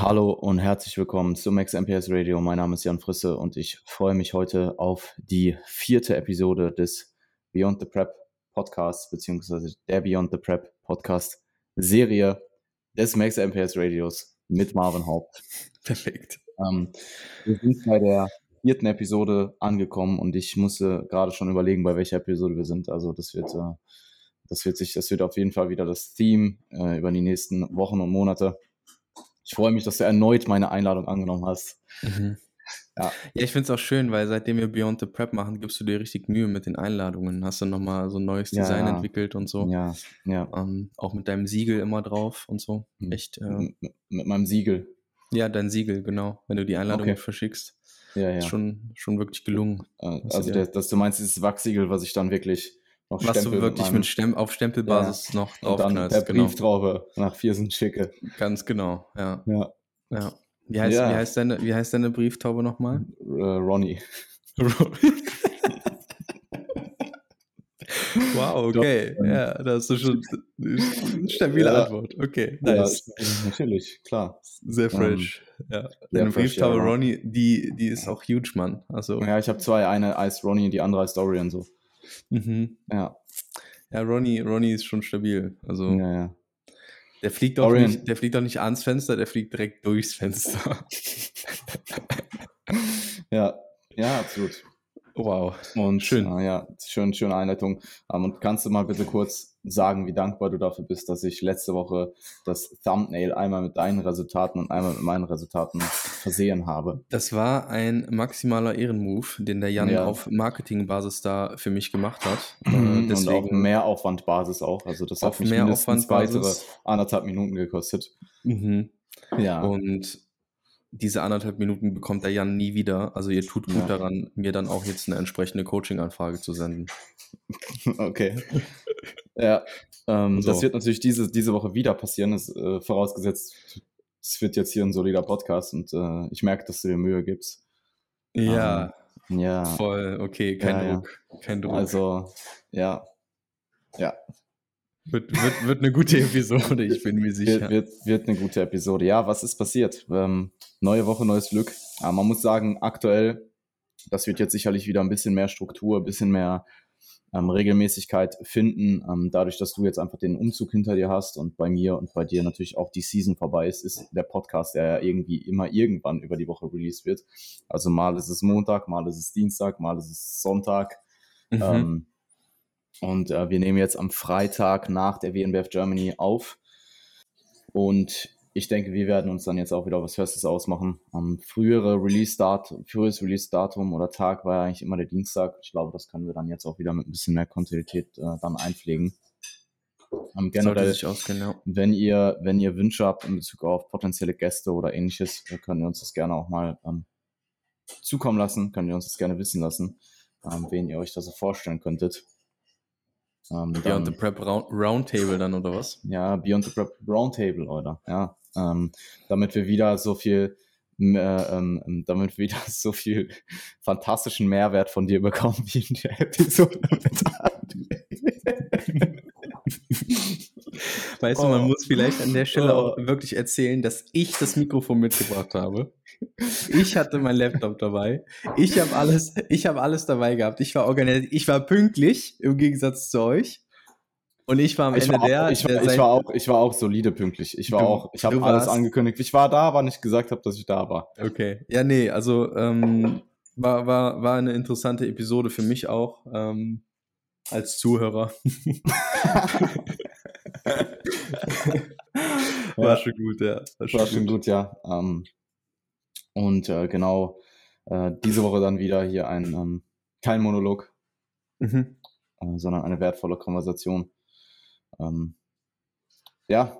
Hallo und herzlich willkommen zu Max MPS Radio. Mein Name ist Jan Frisse und ich freue mich heute auf die vierte Episode des Beyond the Prep Podcasts, beziehungsweise der Beyond the Prep Podcast Serie des Max MPS Radios mit Marvin Haupt. Perfekt. Ähm, wir sind bei der vierten Episode angekommen und ich musste gerade schon überlegen, bei welcher Episode wir sind. Also das wird, äh, das wird sich, das wird auf jeden Fall wieder das Theme äh, über die nächsten Wochen und Monate. Ich freue mich, dass du erneut meine Einladung angenommen hast. Mhm. Ja. ja, ich finde es auch schön, weil seitdem wir Beyond the Prep machen, gibst du dir richtig Mühe mit den Einladungen. Hast du nochmal so ein neues Design ja, entwickelt und so. Ja, ja. Ähm, auch mit deinem Siegel immer drauf und so. Mhm. Echt. Äh, mit, mit, meinem Siegel. Ja, dein Siegel, genau. Wenn du die Einladung okay. verschickst. Ja, ja. Ist schon, schon wirklich gelungen. Äh, also, der, dass du meinst, dieses Wachsiegel, was ich dann wirklich noch Was Stempel du wirklich mit, Stem auf Stempelbasis ja. noch drauf Und dann der genau. Brieftraube nach Viersen schicke. Ganz genau, ja. Ja. ja. Wie, heißt, ja. Wie, heißt deine, wie heißt deine Brieftaube nochmal? Uh, Ronny. wow, okay. Doch, ja, da hast du schon eine stabile ja. Antwort. Okay, nice. Natürlich, klar. Sehr fresh. Um, ja. Deine Brieftaube Ronny, die, die ist auch huge, Mann. Also, ja, ich habe zwei. Eine heißt Ronny und die andere heißt Dorian so. Mhm. Ja. Ja, Ronny, Ronny ist schon stabil. Also, ja, ja. Der fliegt, auch nicht, der fliegt auch nicht ans Fenster, der fliegt direkt durchs Fenster. ja, ja, absolut. Wow. Und schön. Äh, ja, schön, schöne Einleitung. Ähm, und kannst du mal bitte kurz sagen, wie dankbar du dafür bist, dass ich letzte Woche das Thumbnail einmal mit deinen Resultaten und einmal mit meinen Resultaten versehen habe? Das war ein maximaler Ehrenmove, den der Jan ja. auf Marketingbasis da für mich gemacht hat. Mhm, Deswegen und auf Mehraufwandbasis auch. Also das hat mich mindestens weitere anderthalb Minuten gekostet. Mhm. Ja. Und diese anderthalb Minuten bekommt der Jan nie wieder. Also ihr tut gut ja. daran, mir dann auch jetzt eine entsprechende Coaching-Anfrage zu senden. Okay. ja, ähm, so. das wird natürlich diese, diese Woche wieder passieren, ist, äh, vorausgesetzt, es wird jetzt hier ein solider Podcast und äh, ich merke, dass du dir Mühe gibst. Ja. Ähm, ja. Voll, okay, kein ja, Druck. Ja. Kein Druck. Also, ja. Ja, wird, wird, wird eine gute Episode, ich bin mir sicher. Wird, wird, wird eine gute Episode. Ja, was ist passiert? Ähm, neue Woche, neues Glück. Aber man muss sagen, aktuell, das wird jetzt sicherlich wieder ein bisschen mehr Struktur, ein bisschen mehr ähm, Regelmäßigkeit finden. Ähm, dadurch, dass du jetzt einfach den Umzug hinter dir hast und bei mir und bei dir natürlich auch die Season vorbei ist, ist der Podcast, der ja irgendwie immer irgendwann über die Woche released wird. Also mal ist es Montag, mal ist es Dienstag, mal ist es Sonntag. Mhm. Ähm, und äh, wir nehmen jetzt am Freitag nach der WNBF Germany auf. Und ich denke, wir werden uns dann jetzt auch wieder was Festes ausmachen. Um, frühere Release-Datum, früheres Release-Datum oder Tag war ja eigentlich immer der Dienstag. Ich glaube, das können wir dann jetzt auch wieder mit ein bisschen mehr Kontinuität äh, dann einpflegen. Um, generell, ausgehen, ja. wenn ihr, wenn ihr Wünsche habt in Bezug auf potenzielle Gäste oder ähnliches, können wir uns das gerne auch mal ähm, zukommen lassen, können wir uns das gerne wissen lassen, ähm, wen ihr euch das so vorstellen könntet. Ähm, Beyond dann, the Prep Roundtable dann oder was? Ja, Beyond the Prep Roundtable, oder? Ja, ähm, damit wir wieder so viel, äh, ähm, damit wir wieder so viel fantastischen Mehrwert von dir bekommen wie in der Episode mit Weißt oh. du, man oh. muss vielleicht an der Stelle oh. auch wirklich erzählen, dass ich das Mikrofon mitgebracht habe. Ich hatte mein Laptop dabei. Ich habe alles, ich habe alles dabei gehabt. Ich war organisiert, ich war pünktlich im Gegensatz zu euch. Und ich war am ich Ende war der, auch, ich, der ich, war auch, ich war auch solide pünktlich. Ich war du, auch, ich habe alles angekündigt. Ich war da, aber nicht gesagt habe, dass ich da war. Okay. Ja, nee, also ähm, war, war, war eine interessante Episode für mich auch ähm, als Zuhörer. war schon gut, ja. War schon, war schon gut. gut, ja. Ähm, und äh, genau äh, diese Woche dann wieder hier ein ähm, kein Monolog, mhm. äh, sondern eine wertvolle Konversation. Ähm, ja,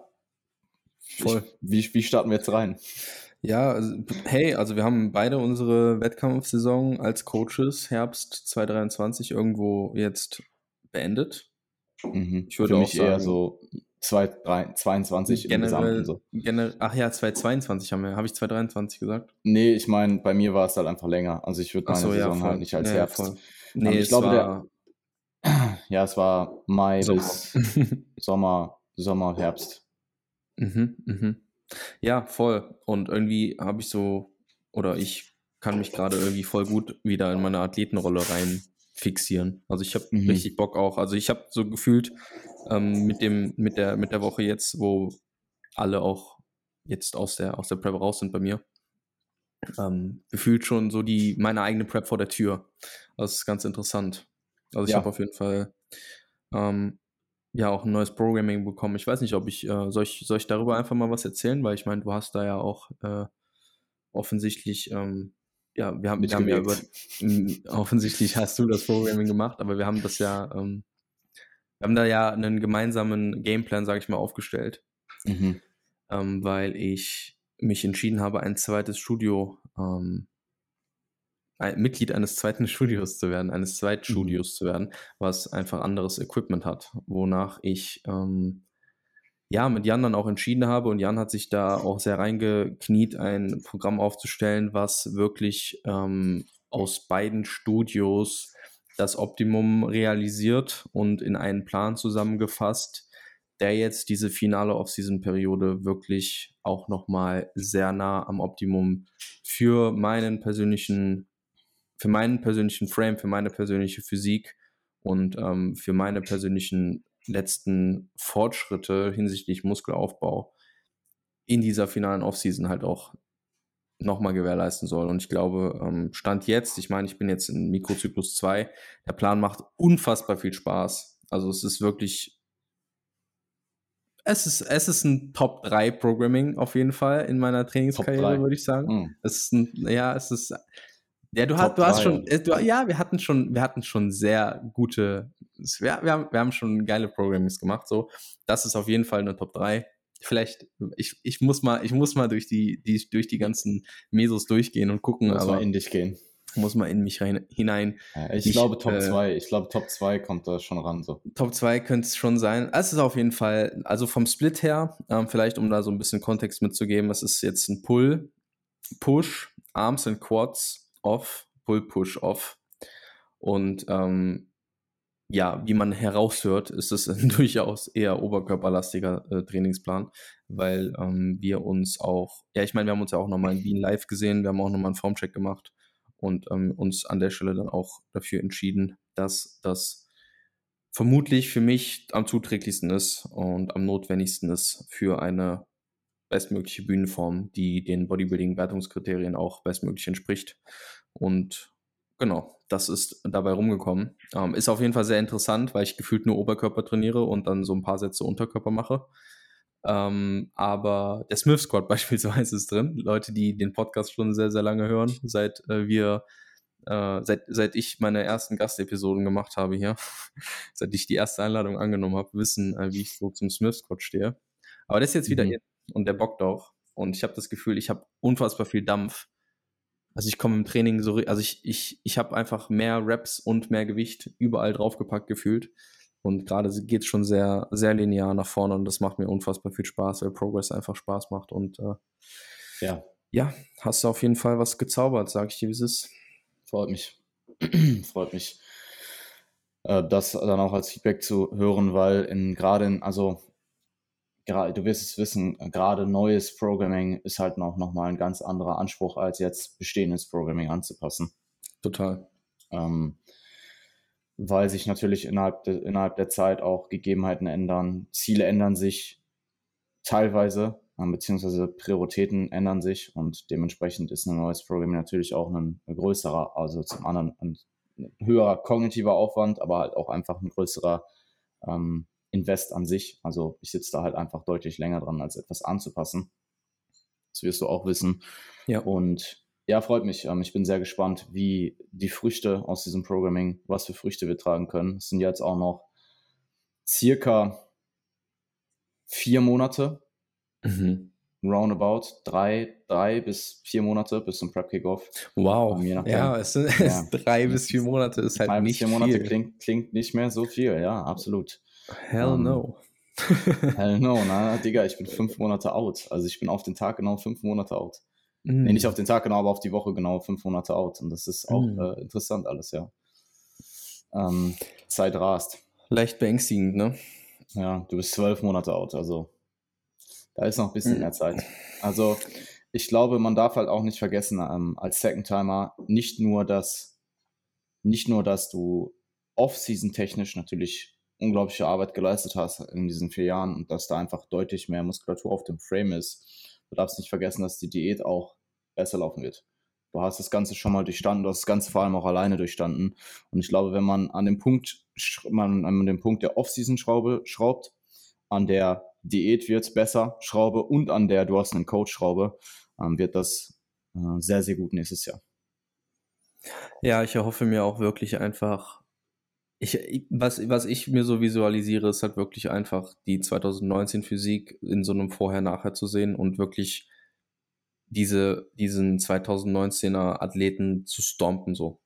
voll. Ich, wie, wie starten wir jetzt rein? Ja, also, hey, also wir haben beide unsere Wettkampfsaison als Coaches Herbst 2023 irgendwo jetzt beendet. Mhm. Ich würde Für mich sagen, eher so 2022 generell, im so. Generell, ach ja, 2022 haben wir. Habe ich 2023 gesagt? Nee, ich meine, bei mir war es halt einfach länger. Also ich würde meine so, Saison ja, halt nicht als ja, Herbst. Voll. Nee, ich glaube, war... der, ja, es war Mai Sommer. bis Sommer, Sommer, Herbst. Mhm, mhm. Ja, voll. Und irgendwie habe ich so, oder ich kann mich gerade irgendwie voll gut wieder in meine Athletenrolle rein fixieren. Also ich habe mhm. richtig Bock auch. Also ich habe so gefühlt ähm, mit dem mit der mit der Woche jetzt, wo alle auch jetzt aus der aus der Prep raus sind bei mir, ähm, gefühlt schon so die meine eigene Prep vor der Tür. Das ist ganz interessant. Also ich ja. habe auf jeden Fall ähm, ja auch ein neues Programming bekommen. Ich weiß nicht, ob ich äh, soll ich soll ich darüber einfach mal was erzählen, weil ich meine, du hast da ja auch äh, offensichtlich ähm, ja, wir haben, wir haben ja über, offensichtlich hast du das Programming gemacht, aber wir haben das ja, ähm, wir haben da ja einen gemeinsamen Gameplan, sage ich mal, aufgestellt, mhm. ähm, weil ich mich entschieden habe, ein zweites Studio, ähm, ein Mitglied eines zweiten Studios zu werden, eines Zweitstudios mhm. zu werden, was einfach anderes Equipment hat, wonach ich ähm, ja, mit Jan dann auch entschieden habe und Jan hat sich da auch sehr reingekniet, ein Programm aufzustellen, was wirklich ähm, aus beiden Studios das Optimum realisiert und in einen Plan zusammengefasst, der jetzt diese finale Off-Season-Periode wirklich auch nochmal sehr nah am Optimum für meinen persönlichen, für meinen persönlichen Frame, für meine persönliche Physik und ähm, für meine persönlichen letzten Fortschritte hinsichtlich Muskelaufbau in dieser finalen Offseason halt auch nochmal gewährleisten soll. Und ich glaube, ähm, Stand jetzt, ich meine, ich bin jetzt in Mikrozyklus 2, der Plan macht unfassbar viel Spaß. Also es ist wirklich, es ist, es ist ein Top 3 Programming auf jeden Fall in meiner Trainingskarriere, würde ich sagen. Mhm. Es ist ein, ja, es ist, ja, du, hast, du hast schon, äh, du, ja, wir hatten schon, wir hatten schon sehr gute wir, wir, haben, wir haben schon geile Programmings gemacht. So, das ist auf jeden Fall eine Top 3. Vielleicht, ich, ich muss mal, ich muss mal durch die, die, durch die ganzen Mesos durchgehen und gucken. Muss aber mal in dich gehen. Muss mal in mich rein, hinein. Ja, ich, ich, glaube Top 2. Äh, ich glaube Top 2 kommt da schon ran. So. Top 2 könnte es schon sein. Es ist auf jeden Fall, also vom Split her, ähm, vielleicht um da so ein bisschen Kontext mitzugeben, es ist jetzt ein Pull, Push, Arms and Quads off, Pull, Push, off. Und ähm, ja, wie man heraushört, ist es ein durchaus eher oberkörperlastiger äh, Trainingsplan, weil ähm, wir uns auch, ja, ich meine, wir haben uns ja auch nochmal in Wien live gesehen, wir haben auch nochmal einen Formcheck gemacht und ähm, uns an der Stelle dann auch dafür entschieden, dass das vermutlich für mich am zuträglichsten ist und am notwendigsten ist für eine bestmögliche Bühnenform, die den Bodybuilding-Wertungskriterien auch bestmöglich entspricht. Und Genau, das ist dabei rumgekommen. Ähm, ist auf jeden Fall sehr interessant, weil ich gefühlt nur Oberkörper trainiere und dann so ein paar Sätze Unterkörper mache. Ähm, aber der Smith Squad beispielsweise ist drin. Leute, die den Podcast schon sehr, sehr lange hören, seit äh, wir, äh, seit, seit ich meine ersten Gastepisoden gemacht habe hier, seit ich die erste Einladung angenommen habe, wissen, äh, wie ich so zum Smith Squad stehe. Aber das ist jetzt wieder mhm. und der bockt auch. Und ich habe das Gefühl, ich habe unfassbar viel Dampf also ich komme im Training so, also ich, ich, ich habe einfach mehr Reps und mehr Gewicht überall draufgepackt gefühlt. Und gerade geht es schon sehr, sehr linear nach vorne und das macht mir unfassbar viel Spaß, weil Progress einfach Spaß macht. Und äh, ja. ja, hast du auf jeden Fall was gezaubert, sag ich dir, wie es ist. Freut mich. Freut mich, äh, das dann auch als Feedback zu hören, weil in gerade in, also du wirst es wissen, gerade neues Programming ist halt noch, noch mal ein ganz anderer Anspruch, als jetzt bestehendes Programming anzupassen. Total. Ähm, weil sich natürlich innerhalb, de, innerhalb der Zeit auch Gegebenheiten ändern, Ziele ändern sich teilweise, beziehungsweise Prioritäten ändern sich und dementsprechend ist ein neues Programming natürlich auch ein, größerer, also zum anderen ein, ein höherer kognitiver Aufwand, aber halt auch einfach ein größerer ähm, Invest an sich. Also ich sitze da halt einfach deutlich länger dran, als etwas anzupassen. Das wirst du auch wissen. Ja. Und ja, freut mich. Ähm, ich bin sehr gespannt, wie die Früchte aus diesem Programming, was für Früchte wir tragen können. Es sind jetzt auch noch circa vier Monate. Mhm. Roundabout drei, drei bis vier Monate bis zum Prep Kickoff. Wow. Ja, es sind ja. drei bis vier Monate ist halt drei nicht bis vier Monate klingt, klingt nicht mehr so viel. Ja, absolut. Hell um, no. hell no, na, Digga, ich bin fünf Monate out. Also ich bin auf den Tag genau fünf Monate out. Mm. Nee, nicht auf den Tag genau, aber auf die Woche genau fünf Monate out. Und das ist auch mm. äh, interessant alles, ja. Ähm, Zeit rast. Leicht beängstigend, ne? Ja, du bist zwölf Monate out, also Da ist noch ein bisschen mhm. mehr Zeit. Also ich glaube, man darf halt auch nicht vergessen, ähm, als Second Timer nicht nur, dass nicht nur, dass du off-season technisch natürlich unglaubliche Arbeit geleistet hast in diesen vier Jahren und dass da einfach deutlich mehr Muskulatur auf dem Frame ist. Du darfst nicht vergessen, dass die Diät auch besser laufen wird. Du hast das Ganze schon mal durchstanden, du hast das Ganze vor allem auch alleine durchstanden. Und ich glaube, wenn man an dem Punkt, man an dem Punkt der Off-Season-Schraube schraubt, an der Diät wird besser Schraube und an der du hast einen Coach Schraube, ähm, wird das äh, sehr, sehr gut nächstes Jahr. Ja, ich erhoffe mir auch wirklich einfach, ich, was, was ich mir so visualisiere, ist halt wirklich einfach die 2019 Physik in so einem Vorher-Nachher zu sehen und wirklich diese, diesen 2019er Athleten zu stompen, so.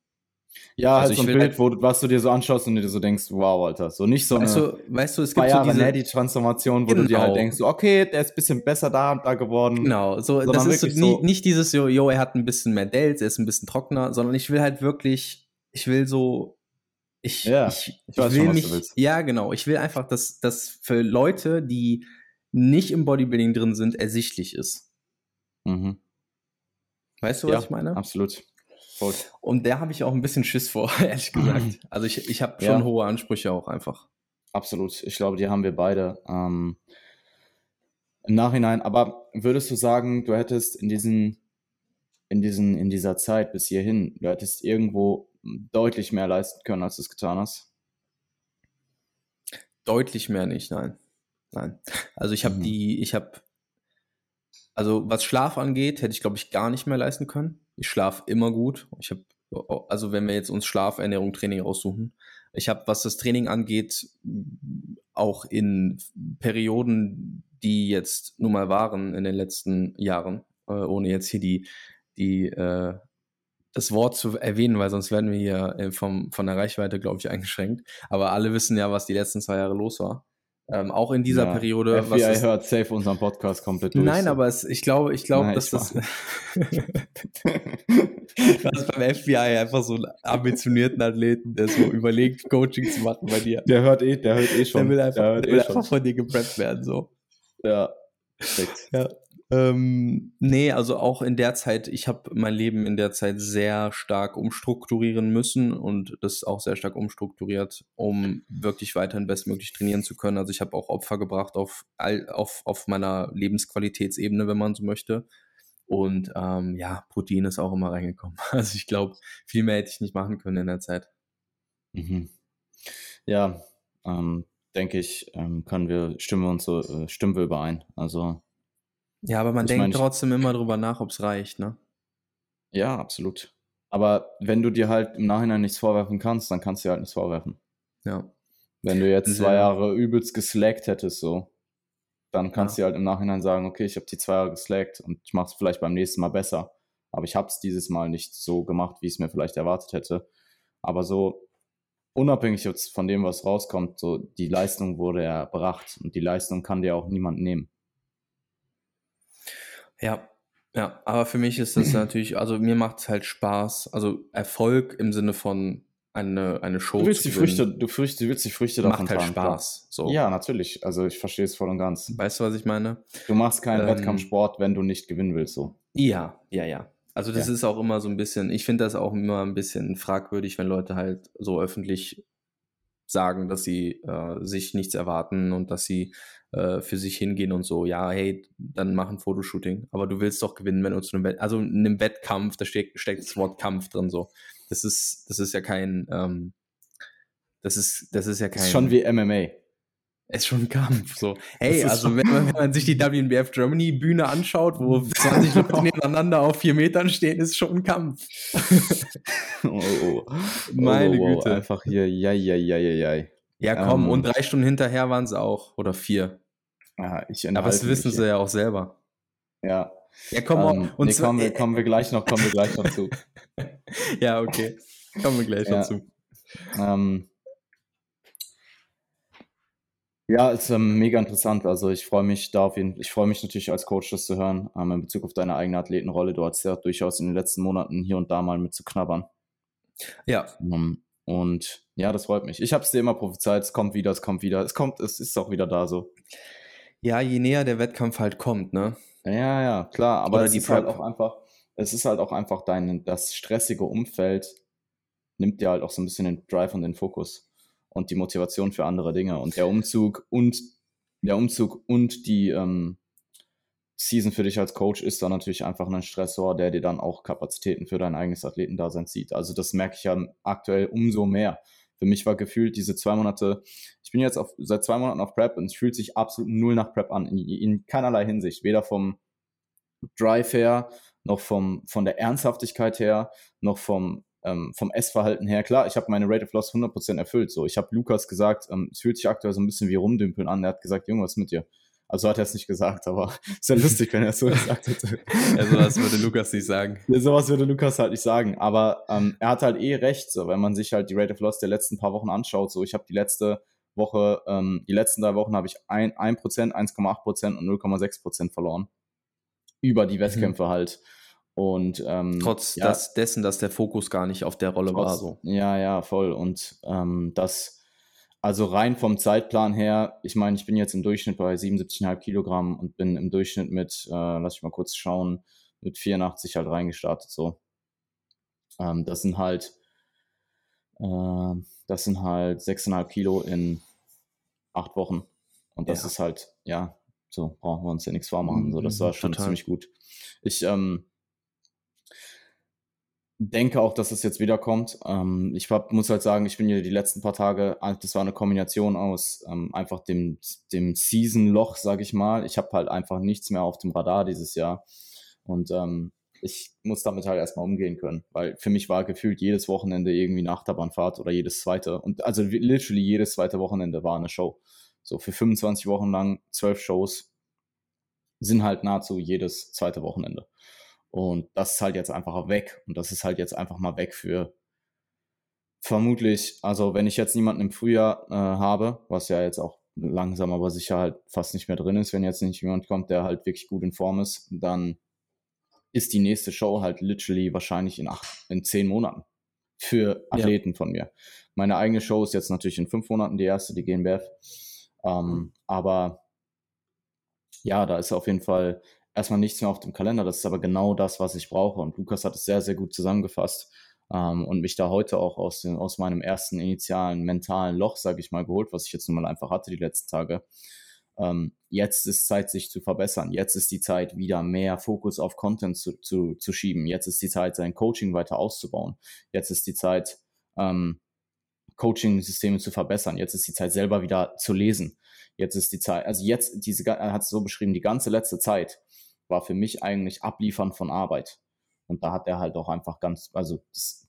Ja, also halt so ein Bild, halt, wo, was du dir so anschaust und dir so denkst, wow, Alter, so nicht so weißt eine, du, weißt du, es gibt so diese die Transformation, wo genau. du dir halt genau. denkst, okay, der ist ein bisschen besser da und da geworden. Genau, so das ist so, so nicht dieses, jo, jo, er hat ein bisschen mehr Dells, er ist ein bisschen trockener, sondern ich will halt wirklich, ich will so, ich, ja, ich, ich, will schon, mich, ja, genau, ich will einfach, dass das für Leute, die nicht im Bodybuilding drin sind, ersichtlich ist. Mhm. Weißt du, was ja, ich meine? Absolut. Voll. Und der habe ich auch ein bisschen Schiss vor, ehrlich gesagt. Also ich, ich habe schon ja. hohe Ansprüche auch einfach. Absolut. Ich glaube, die haben wir beide. Ähm, Im Nachhinein, aber würdest du sagen, du hättest in diesen, in diesen, in dieser Zeit bis hierhin, du hättest irgendwo deutlich mehr leisten können, als du es getan hast? Deutlich mehr nicht, nein. Nein. Also ich habe mhm. die, ich habe also was Schlaf angeht, hätte ich glaube ich gar nicht mehr leisten können. Ich schlafe immer gut. Ich habe also wenn wir jetzt uns Schlaf, Ernährung, Training raussuchen, ich habe, was das Training angeht, auch in Perioden, die jetzt nun mal waren in den letzten Jahren, äh, ohne jetzt hier die, die äh, das Wort zu erwähnen, weil sonst werden wir hier äh, vom, von der Reichweite, glaube ich, eingeschränkt. Aber alle wissen ja, was die letzten zwei Jahre los war. Ähm, auch in dieser ja, Periode. FBI was hört safe unseren Podcast komplett durch. Nein, aber es, ich glaube, ich glaube, dass das. das beim FBI einfach so einen ambitionierten Athleten, der so überlegt, Coaching zu machen bei dir. Der hört eh, der hört eh schon. Der will einfach, der, der will eh einfach von dir gepreppt werden, so. Ja. Perfekt. Ja. Ähm, nee, also auch in der Zeit, ich habe mein Leben in der Zeit sehr stark umstrukturieren müssen und das auch sehr stark umstrukturiert, um wirklich weiterhin bestmöglich trainieren zu können. Also ich habe auch Opfer gebracht auf, auf, auf meiner Lebensqualitätsebene, wenn man so möchte. Und ähm, ja, Protein ist auch immer reingekommen. Also ich glaube, viel mehr hätte ich nicht machen können in der Zeit. Mhm. Ja, ähm, denke ich, ähm, können wir, stimmen wir uns so, äh, stimmen wir überein. Also ja, aber man denkt trotzdem immer drüber nach, ob es reicht, ne? Ja, absolut. Aber wenn du dir halt im Nachhinein nichts vorwerfen kannst, dann kannst du dir halt nichts vorwerfen. Ja. Wenn du jetzt zwei Jahre übelst geslackt hättest, so, dann kannst ja. du halt im Nachhinein sagen, okay, ich habe die zwei Jahre geslackt und ich mache es vielleicht beim nächsten Mal besser. Aber ich habe es dieses Mal nicht so gemacht, wie ich es mir vielleicht erwartet hätte. Aber so unabhängig jetzt von dem, was rauskommt, so die Leistung wurde erbracht und die Leistung kann dir auch niemand nehmen. Ja, ja, aber für mich ist das natürlich, also mir macht es halt Spaß. Also Erfolg im Sinne von eine, eine Show du willst die Früchte, du, fürcht, du willst die Früchte davon Macht halt Spaß. So. Ja, natürlich. Also ich verstehe es voll und ganz. Weißt du, was ich meine? Du machst keinen ähm, Wettkampfsport, wenn du nicht gewinnen willst. So. Ja, ja, ja. Also das ja. ist auch immer so ein bisschen, ich finde das auch immer ein bisschen fragwürdig, wenn Leute halt so öffentlich sagen, dass sie äh, sich nichts erwarten und dass sie äh, für sich hingehen und so, ja, hey, dann mach ein Fotoshooting. Aber du willst doch gewinnen, wenn du zu einem Wett also in einem Wettkampf, da steht, steckt das Wort Kampf drin so. Das ist, das ist ja kein, ähm, das ist, das ist ja kein. Das ist schon wie MMA. Ist schon ein Kampf. So. Hey, also wenn man, wenn man, sich die WNBF Germany Bühne anschaut, wo 20 Leute nebeneinander auf vier Metern stehen, ist schon ein Kampf. oh, oh. Meine oh, oh, Güte. Einfach hier, ja, ja, ja, ja, ja. Ja, komm, ähm, und drei Stunden hinterher waren es auch. Oder vier. Ja, ich Aber das wissen sie ja auch selber. Ja. Ja, komm, ähm, und nee, kommen, wir, kommen wir gleich noch, kommen wir gleich noch zu. ja, okay. Kommen wir gleich ja. noch zu. Ähm, ja, ist ähm, mega interessant. Also ich freue mich da auf jeden ich freue mich natürlich als Coach das zu hören, ähm, in Bezug auf deine eigene Athletenrolle. Du hast ja durchaus in den letzten Monaten hier und da mal mit zu knabbern. Ja. Ähm, und ja, das freut mich. Ich habe es dir immer prophezeit, es kommt wieder, es kommt wieder, es kommt, es ist auch wieder da so. Ja, je näher der Wettkampf halt kommt, ne? Ja, ja, klar, aber Oder es ist halt auch einfach, es ist halt auch einfach dein, das stressige Umfeld nimmt dir halt auch so ein bisschen den Drive und den Fokus und die Motivation für andere Dinge. Und der Umzug und der Umzug und die ähm, Season für dich als Coach ist dann natürlich einfach ein Stressor, der dir dann auch Kapazitäten für dein eigenes Athletendasein zieht. Also das merke ich ja aktuell umso mehr. Für mich war gefühlt diese zwei Monate, ich bin jetzt auf, seit zwei Monaten auf Prep und es fühlt sich absolut null nach Prep an, in, in keinerlei Hinsicht. Weder vom Drive her, noch vom, von der Ernsthaftigkeit her, noch vom, ähm, vom Essverhalten her. Klar, ich habe meine Rate of Loss 100% erfüllt. So, ich habe Lukas gesagt, ähm, es fühlt sich aktuell so ein bisschen wie rumdümpeln an. Er hat gesagt, Junge, was ist mit dir? Also hat er es nicht gesagt, aber ist ja lustig, wenn er es so gesagt hätte. Ja, sowas würde Lukas nicht sagen. Ja, sowas würde Lukas halt nicht sagen. Aber ähm, er hat halt eh recht, so wenn man sich halt die Rate of Loss der letzten paar Wochen anschaut. So, ich habe die letzte Woche, ähm, die letzten drei Wochen habe ich ein, 1%, 1,8% und 0,6% verloren. Über die Wettkämpfe mhm. halt. Und ähm, trotz ja, das, dessen, dass der Fokus gar nicht auf der Rolle trotz, war. So. Ja, ja, voll. Und ähm, das also rein vom Zeitplan her, ich meine, ich bin jetzt im Durchschnitt bei 77,5 Kilogramm und bin im Durchschnitt mit, äh, lass ich mal kurz schauen, mit 84 halt reingestartet. So, ähm, das sind halt, äh, das sind halt 6,5 Kilo in acht Wochen. Und das ja. ist halt, ja, so brauchen wir uns ja nichts vormachen. So, das war schon Total. ziemlich gut. Ich ähm, denke auch, dass es jetzt wiederkommt. Ähm, ich hab, muss halt sagen, ich bin hier die letzten paar Tage, ah, das war eine Kombination aus ähm, einfach dem, dem Season-Loch, sage ich mal. Ich habe halt einfach nichts mehr auf dem Radar dieses Jahr. Und ähm, ich muss damit halt erstmal umgehen können, weil für mich war gefühlt jedes Wochenende irgendwie eine Achterbahnfahrt oder jedes zweite. Und also literally jedes zweite Wochenende war eine Show. So für 25 Wochen lang zwölf Shows sind halt nahezu jedes zweite Wochenende. Und das ist halt jetzt einfach weg. Und das ist halt jetzt einfach mal weg für vermutlich, also wenn ich jetzt niemanden im Frühjahr äh, habe, was ja jetzt auch langsam aber sicher halt fast nicht mehr drin ist, wenn jetzt nicht jemand kommt, der halt wirklich gut in Form ist, dann ist die nächste Show halt literally wahrscheinlich in acht, in zehn Monaten für Athleten ja. von mir. Meine eigene Show ist jetzt natürlich in fünf Monaten die erste, die GNBF. Ähm. Aber ja, da ist auf jeden Fall erstmal nichts mehr auf dem Kalender. Das ist aber genau das, was ich brauche. Und Lukas hat es sehr, sehr gut zusammengefasst ähm, und mich da heute auch aus, den, aus meinem ersten initialen mentalen Loch, sage ich mal, geholt, was ich jetzt nun mal einfach hatte die letzten Tage. Ähm, jetzt ist Zeit, sich zu verbessern. Jetzt ist die Zeit, wieder mehr Fokus auf Content zu, zu, zu schieben. Jetzt ist die Zeit, sein Coaching weiter auszubauen. Jetzt ist die Zeit, ähm, Coaching-Systeme zu verbessern. Jetzt ist die Zeit, selber wieder zu lesen. Jetzt ist die Zeit, also jetzt, diese, er hat es so beschrieben, die ganze letzte Zeit war für mich eigentlich Abliefern von Arbeit. Und da hat er halt auch einfach ganz, also es,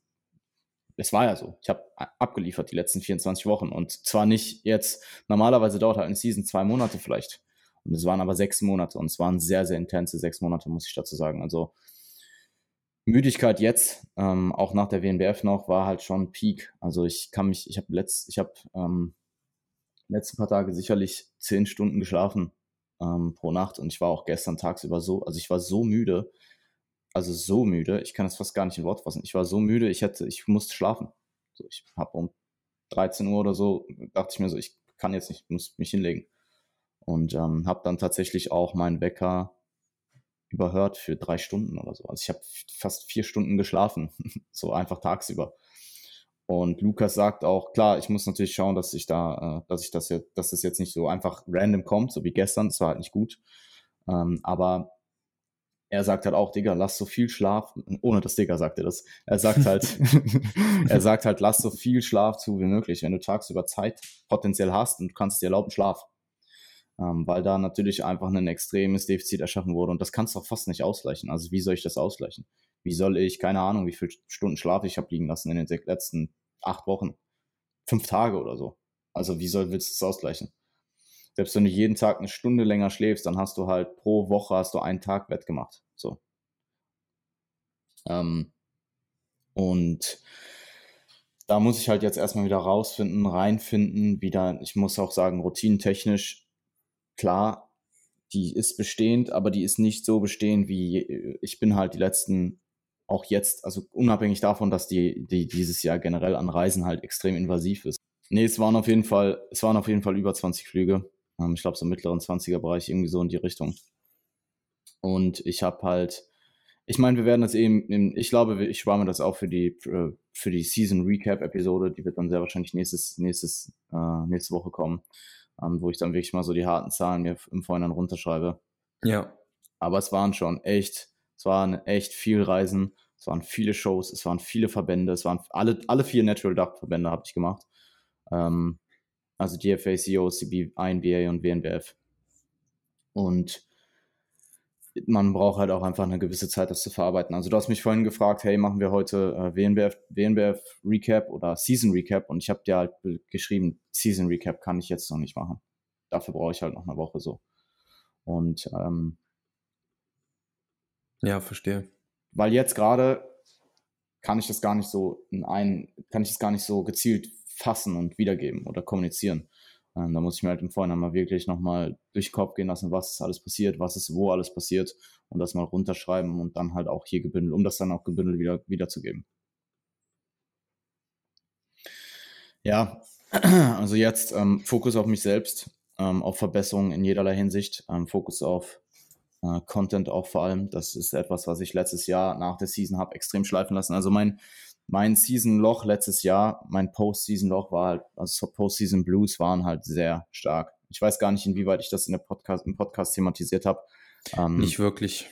es war ja so. Ich habe abgeliefert die letzten 24 Wochen und zwar nicht jetzt, normalerweise dauert halt eine Season zwei Monate vielleicht. Und es waren aber sechs Monate und es waren sehr, sehr intense sechs Monate, muss ich dazu sagen. Also Müdigkeit jetzt, ähm, auch nach der WNBF noch, war halt schon Peak. Also ich kann mich, ich habe letzt, ich habe ähm, letzten paar Tage sicherlich zehn Stunden geschlafen ähm, pro Nacht und ich war auch gestern tagsüber so, also ich war so müde, also so müde, ich kann das fast gar nicht in Wort fassen. Ich war so müde, ich hätte, ich musste schlafen. So, ich habe um 13 Uhr oder so, dachte ich mir so, ich kann jetzt nicht, muss mich hinlegen. Und ähm, habe dann tatsächlich auch meinen Wecker überhört für drei Stunden oder so. Also ich habe fast vier Stunden geschlafen, so einfach tagsüber. Und Lukas sagt auch, klar, ich muss natürlich schauen, dass ich da, äh, dass ich das jetzt, dass das jetzt nicht so einfach random kommt, so wie gestern, das war halt nicht gut. Ähm, aber er sagt halt auch, Digga, lass so viel Schlaf, ohne dass Digga sagt er das. Er sagt halt, er sagt halt, lass so viel Schlaf zu wie möglich, wenn du tagsüber Zeit potenziell hast und du kannst dir erlauben, Schlaf. Ähm, weil da natürlich einfach ein extremes Defizit erschaffen wurde und das kannst du auch fast nicht ausgleichen. Also wie soll ich das ausgleichen? Wie soll ich, keine Ahnung, wie viele Stunden Schlaf ich habe liegen lassen in den letzten acht Wochen? Fünf Tage oder so. Also wie soll, willst du das ausgleichen? Selbst wenn du jeden Tag eine Stunde länger schläfst, dann hast du halt pro Woche hast du einen Tag wettgemacht. So. Ähm, und da muss ich halt jetzt erstmal wieder rausfinden, reinfinden, wieder, ich muss auch sagen, routinentechnisch, klar, die ist bestehend, aber die ist nicht so bestehend wie ich bin halt die letzten auch jetzt, also unabhängig davon, dass die, die dieses Jahr generell an Reisen halt extrem invasiv ist. Nee, es waren auf jeden Fall, es waren auf jeden Fall über 20 Flüge. Ähm, ich glaube, so im mittleren 20er-Bereich, irgendwie so in die Richtung. Und ich habe halt, ich meine, wir werden das eben, ich glaube, ich spare mir das auch für die, für die Season Recap Episode, die wird dann sehr wahrscheinlich nächstes, nächstes, äh, nächste Woche kommen, ähm, wo ich dann wirklich mal so die harten Zahlen mir im Vorhinein runterschreibe. Ja. Aber es waren schon echt, es waren echt viel Reisen, es waren viele Shows, es waren viele Verbände, es waren alle, alle vier Natural Duck Verbände habe ich gemacht. Ähm, also DFA, COCB, INBA und WNBF. Und man braucht halt auch einfach eine gewisse Zeit, das zu verarbeiten. Also du hast mich vorhin gefragt, hey, machen wir heute äh, WNBF, WNBF Recap oder Season Recap? Und ich habe dir halt geschrieben, Season Recap kann ich jetzt noch nicht machen. Dafür brauche ich halt noch eine Woche so. Und ähm, ja, verstehe. Weil jetzt gerade kann ich das gar nicht so in einen, kann ich das gar nicht so gezielt fassen und wiedergeben oder kommunizieren. Ähm, da muss ich mir halt im Vorhinein mal wirklich nochmal durch den Kopf gehen lassen, was alles passiert, was ist wo alles passiert und das mal runterschreiben und dann halt auch hier gebündelt, um das dann auch gebündelt wieder wiederzugeben. Ja, also jetzt ähm, Fokus auf mich selbst, ähm, auf Verbesserungen in jederlei Hinsicht, ähm, Fokus auf äh, Content auch vor allem. Das ist etwas, was ich letztes Jahr nach der Season habe extrem schleifen lassen. Also mein mein Season-Loch letztes Jahr, mein Post-Season-Loch war halt, also Post-Season Blues waren halt sehr stark. Ich weiß gar nicht, inwieweit ich das in der Podcast, im Podcast thematisiert habe. Ähm, nicht wirklich.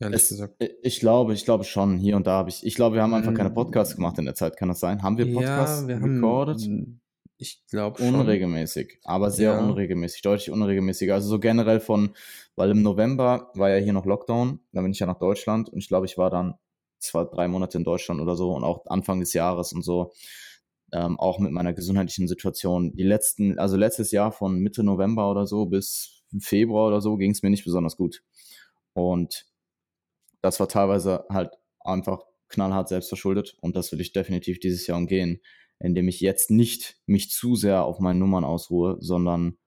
Ehrlich es, gesagt. Ich glaube, ich glaube schon, hier und da habe ich, ich glaube, wir haben einfach keine Podcasts gemacht in der Zeit, kann das sein? Haben wir Podcasts ja, wir recorded? Haben, ich glaube schon. Unregelmäßig, aber sehr ja. unregelmäßig, deutlich unregelmäßiger. Also so generell von, weil im November war ja hier noch Lockdown, da bin ich ja nach Deutschland und ich glaube, ich war dann zwei, drei Monate in Deutschland oder so und auch Anfang des Jahres und so. Ähm, auch mit meiner gesundheitlichen Situation. Die letzten, also letztes Jahr von Mitte November oder so bis Februar oder so ging es mir nicht besonders gut. Und das war teilweise halt einfach knallhart selbst verschuldet und das will ich definitiv dieses Jahr umgehen, indem ich jetzt nicht mich zu sehr auf meinen Nummern ausruhe, sondern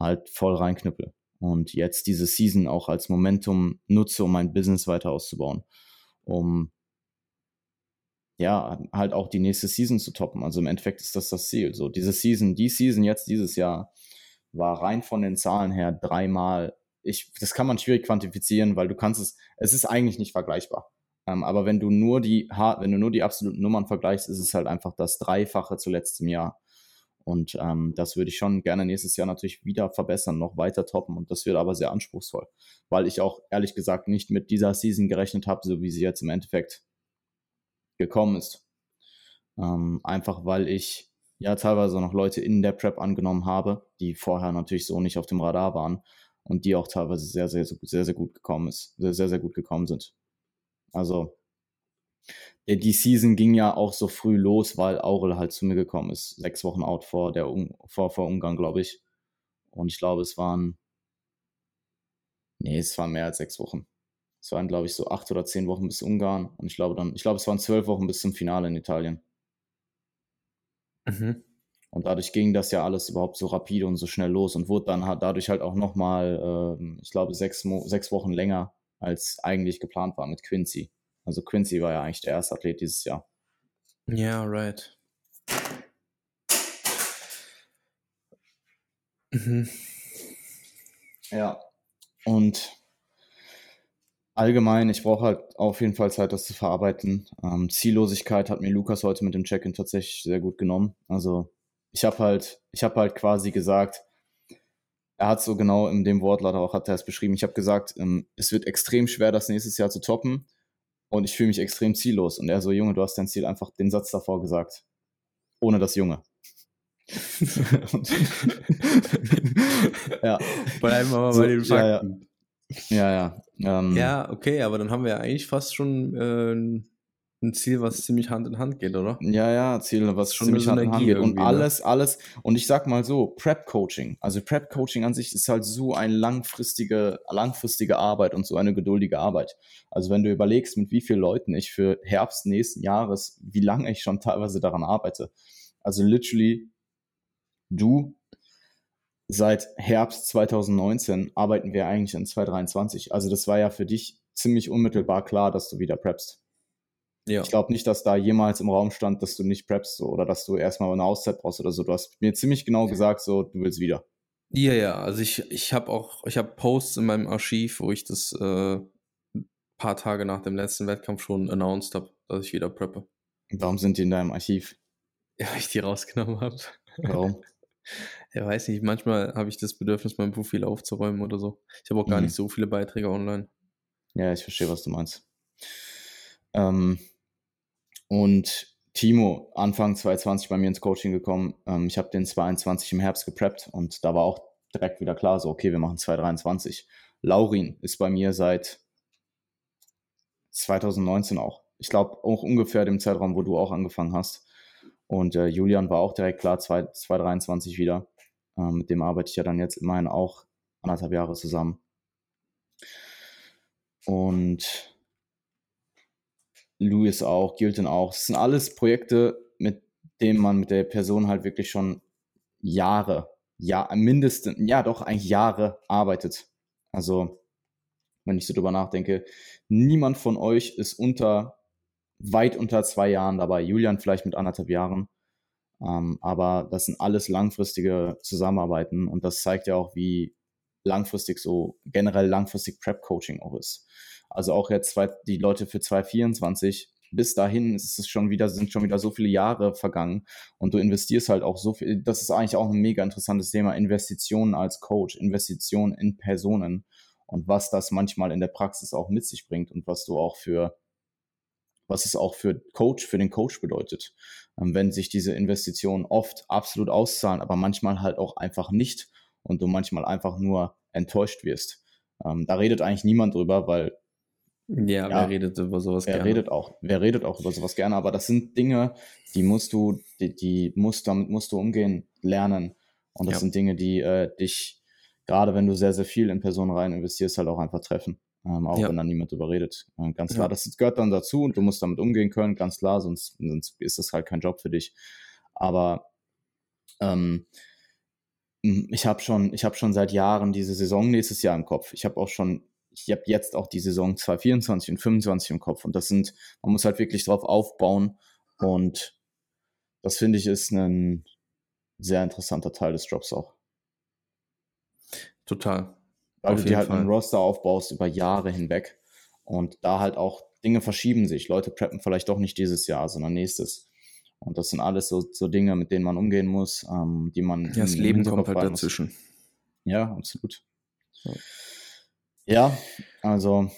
halt voll reinknüppel und jetzt diese Season auch als Momentum nutze, um mein Business weiter auszubauen um ja, halt auch die nächste Season zu toppen. Also im Endeffekt ist das das Ziel. So, diese Season, die Season jetzt dieses Jahr war rein von den Zahlen her dreimal. Ich, das kann man schwierig quantifizieren, weil du kannst es, es ist eigentlich nicht vergleichbar. Ähm, aber wenn du nur die, wenn du nur die absoluten Nummern vergleichst, ist es halt einfach das Dreifache zu letztem Jahr. Und ähm, das würde ich schon gerne nächstes Jahr natürlich wieder verbessern, noch weiter toppen. Und das wird aber sehr anspruchsvoll, weil ich auch ehrlich gesagt nicht mit dieser Season gerechnet habe, so wie sie jetzt im Endeffekt gekommen ist. Ähm, einfach weil ich ja teilweise noch Leute in der Prep angenommen habe, die vorher natürlich so nicht auf dem Radar waren und die auch teilweise sehr, sehr, sehr, sehr gut gekommen ist, sehr, sehr, sehr gut gekommen sind. Also die Season ging ja auch so früh los, weil Aurel halt zu mir gekommen ist. Sechs Wochen out vor, der vor, vor Ungarn, glaube ich. Und ich glaube, es waren. Nee, es waren mehr als sechs Wochen. Es waren, glaube ich, so acht oder zehn Wochen bis Ungarn. Und ich glaube dann, ich glaube, es waren zwölf Wochen bis zum Finale in Italien. Mhm. Und dadurch ging das ja alles überhaupt so rapide und so schnell los und wurde dann halt dadurch halt auch nochmal, äh, ich glaube, sechs, sechs Wochen länger als eigentlich geplant war mit Quincy. Also Quincy war ja eigentlich der erste Athlet dieses Jahr. Ja, right. Mhm. Ja, und allgemein, ich brauche halt auf jeden Fall Zeit, das zu verarbeiten. Ähm, Ziellosigkeit hat mir Lukas heute mit dem Check-in tatsächlich sehr gut genommen. Also ich habe halt, ich habe halt quasi gesagt, er hat so genau in dem Wortlaut auch hat er es beschrieben. Ich habe gesagt, ähm, es wird extrem schwer, das nächstes Jahr zu toppen und ich fühle mich extrem ziellos. Und er so, Junge, du hast dein Ziel einfach den Satz davor gesagt. Ohne das Junge. ja. Bleiben wir mal so, bei den Fakten. Ja, ja. Ja, ähm, ja, okay, aber dann haben wir ja eigentlich fast schon äh, ein Ziel, was ziemlich Hand in Hand geht, oder? Ja, ja, Ziel, was schon ziemlich Hand in Hand geht. Und ne? alles, ne? alles. Und ich sag mal so, Prep-Coaching. Also Prep-Coaching an sich ist halt so eine langfristige, langfristige Arbeit und so eine geduldige Arbeit. Also wenn du überlegst, mit wie vielen Leuten ich für Herbst nächsten Jahres, wie lange ich schon teilweise daran arbeite. Also literally, du, seit Herbst 2019 arbeiten wir eigentlich in 2023. Also das war ja für dich ziemlich unmittelbar klar, dass du wieder preppst. Ja. Ich glaube nicht, dass da jemals im Raum stand, dass du nicht preppst so, oder dass du erstmal eine Auszeit brauchst oder so. Du hast mir ziemlich genau gesagt, so, du willst wieder. Ja, ja, also ich, ich habe auch, ich habe Posts in meinem Archiv, wo ich das äh, ein paar Tage nach dem letzten Wettkampf schon announced habe, dass ich wieder preppe. Warum sind die in deinem Archiv? Ja, weil ich die rausgenommen habe. Warum? ja, weiß nicht, manchmal habe ich das Bedürfnis, mein Profil aufzuräumen oder so. Ich habe auch gar Mhm. nicht so viele Beiträge online. Ja, ich verstehe, was du meinst. Ähm, und Timo, Anfang 2020 bei mir ins Coaching gekommen. Ähm, ich habe den 22 im Herbst gepreppt und da war auch direkt wieder klar, so, okay, wir machen 2023. Laurin ist bei mir seit 2019 auch. Ich glaube auch ungefähr dem Zeitraum, wo du auch angefangen hast. Und äh, Julian war auch direkt klar, 2 2023 wieder. Ähm, mit dem arbeite ich ja dann jetzt immerhin auch anderthalb Jahre zusammen. Und Louis auch, Gilton auch. Es sind alles Projekte, mit denen man mit der Person halt wirklich schon Jahre, ja, mindestens, ja doch, eigentlich Jahre arbeitet. Also, wenn ich so drüber nachdenke, niemand von euch ist unter, weit unter zwei Jahren dabei. Julian vielleicht mit anderthalb Jahren. Ähm, aber das sind alles langfristige Zusammenarbeiten und das zeigt ja auch, wie langfristig so generell langfristig Prep-Coaching auch ist. Also auch jetzt zwei, die Leute für 2024, bis dahin ist es schon wieder, sind schon wieder so viele Jahre vergangen und du investierst halt auch so viel. Das ist eigentlich auch ein mega interessantes Thema. Investitionen als Coach, Investitionen in Personen und was das manchmal in der Praxis auch mit sich bringt und was du auch für, was es auch für Coach, für den Coach bedeutet. Ähm, wenn sich diese Investitionen oft absolut auszahlen, aber manchmal halt auch einfach nicht und du manchmal einfach nur enttäuscht wirst. Ähm, da redet eigentlich niemand drüber, weil Ja, Ja. wer redet über sowas wer gerne? redet auch, wer redet auch über sowas gerne, aber das sind Dinge, die musst du, die, die musst, damit musst du umgehen, lernen. Und das Ja. sind Dinge, die äh, dich, gerade wenn du sehr, sehr viel in Personen rein investierst, halt auch einfach treffen. Ähm, auch Ja. wenn da niemand drüber redet. Äh, ganz Ja. klar, das gehört dann dazu und du musst damit umgehen können, ganz klar, sonst, sonst ist das halt kein Job für dich. Aber ähm, ich habe schon, ich habe schon seit Jahren diese Saison nächstes Jahr im Kopf. Ich habe auch schon, ich habe jetzt auch die Saison 2024 und 25 im Kopf. Und das sind, man muss halt wirklich drauf aufbauen. Und das finde ich ist ein sehr interessanter Teil des Jobs auch. Total. Weil Auf du dir halt einen Fall. Roster aufbaust über Jahre hinweg. Und da halt auch Dinge verschieben sich. Leute preppen vielleicht doch nicht dieses Jahr, sondern nächstes. Und das sind alles so, so Dinge, mit denen man umgehen muss, ähm, die man. Ja, das Leben kommt halt behalten muss. dazwischen. Ja, absolut. Ja. Ja, also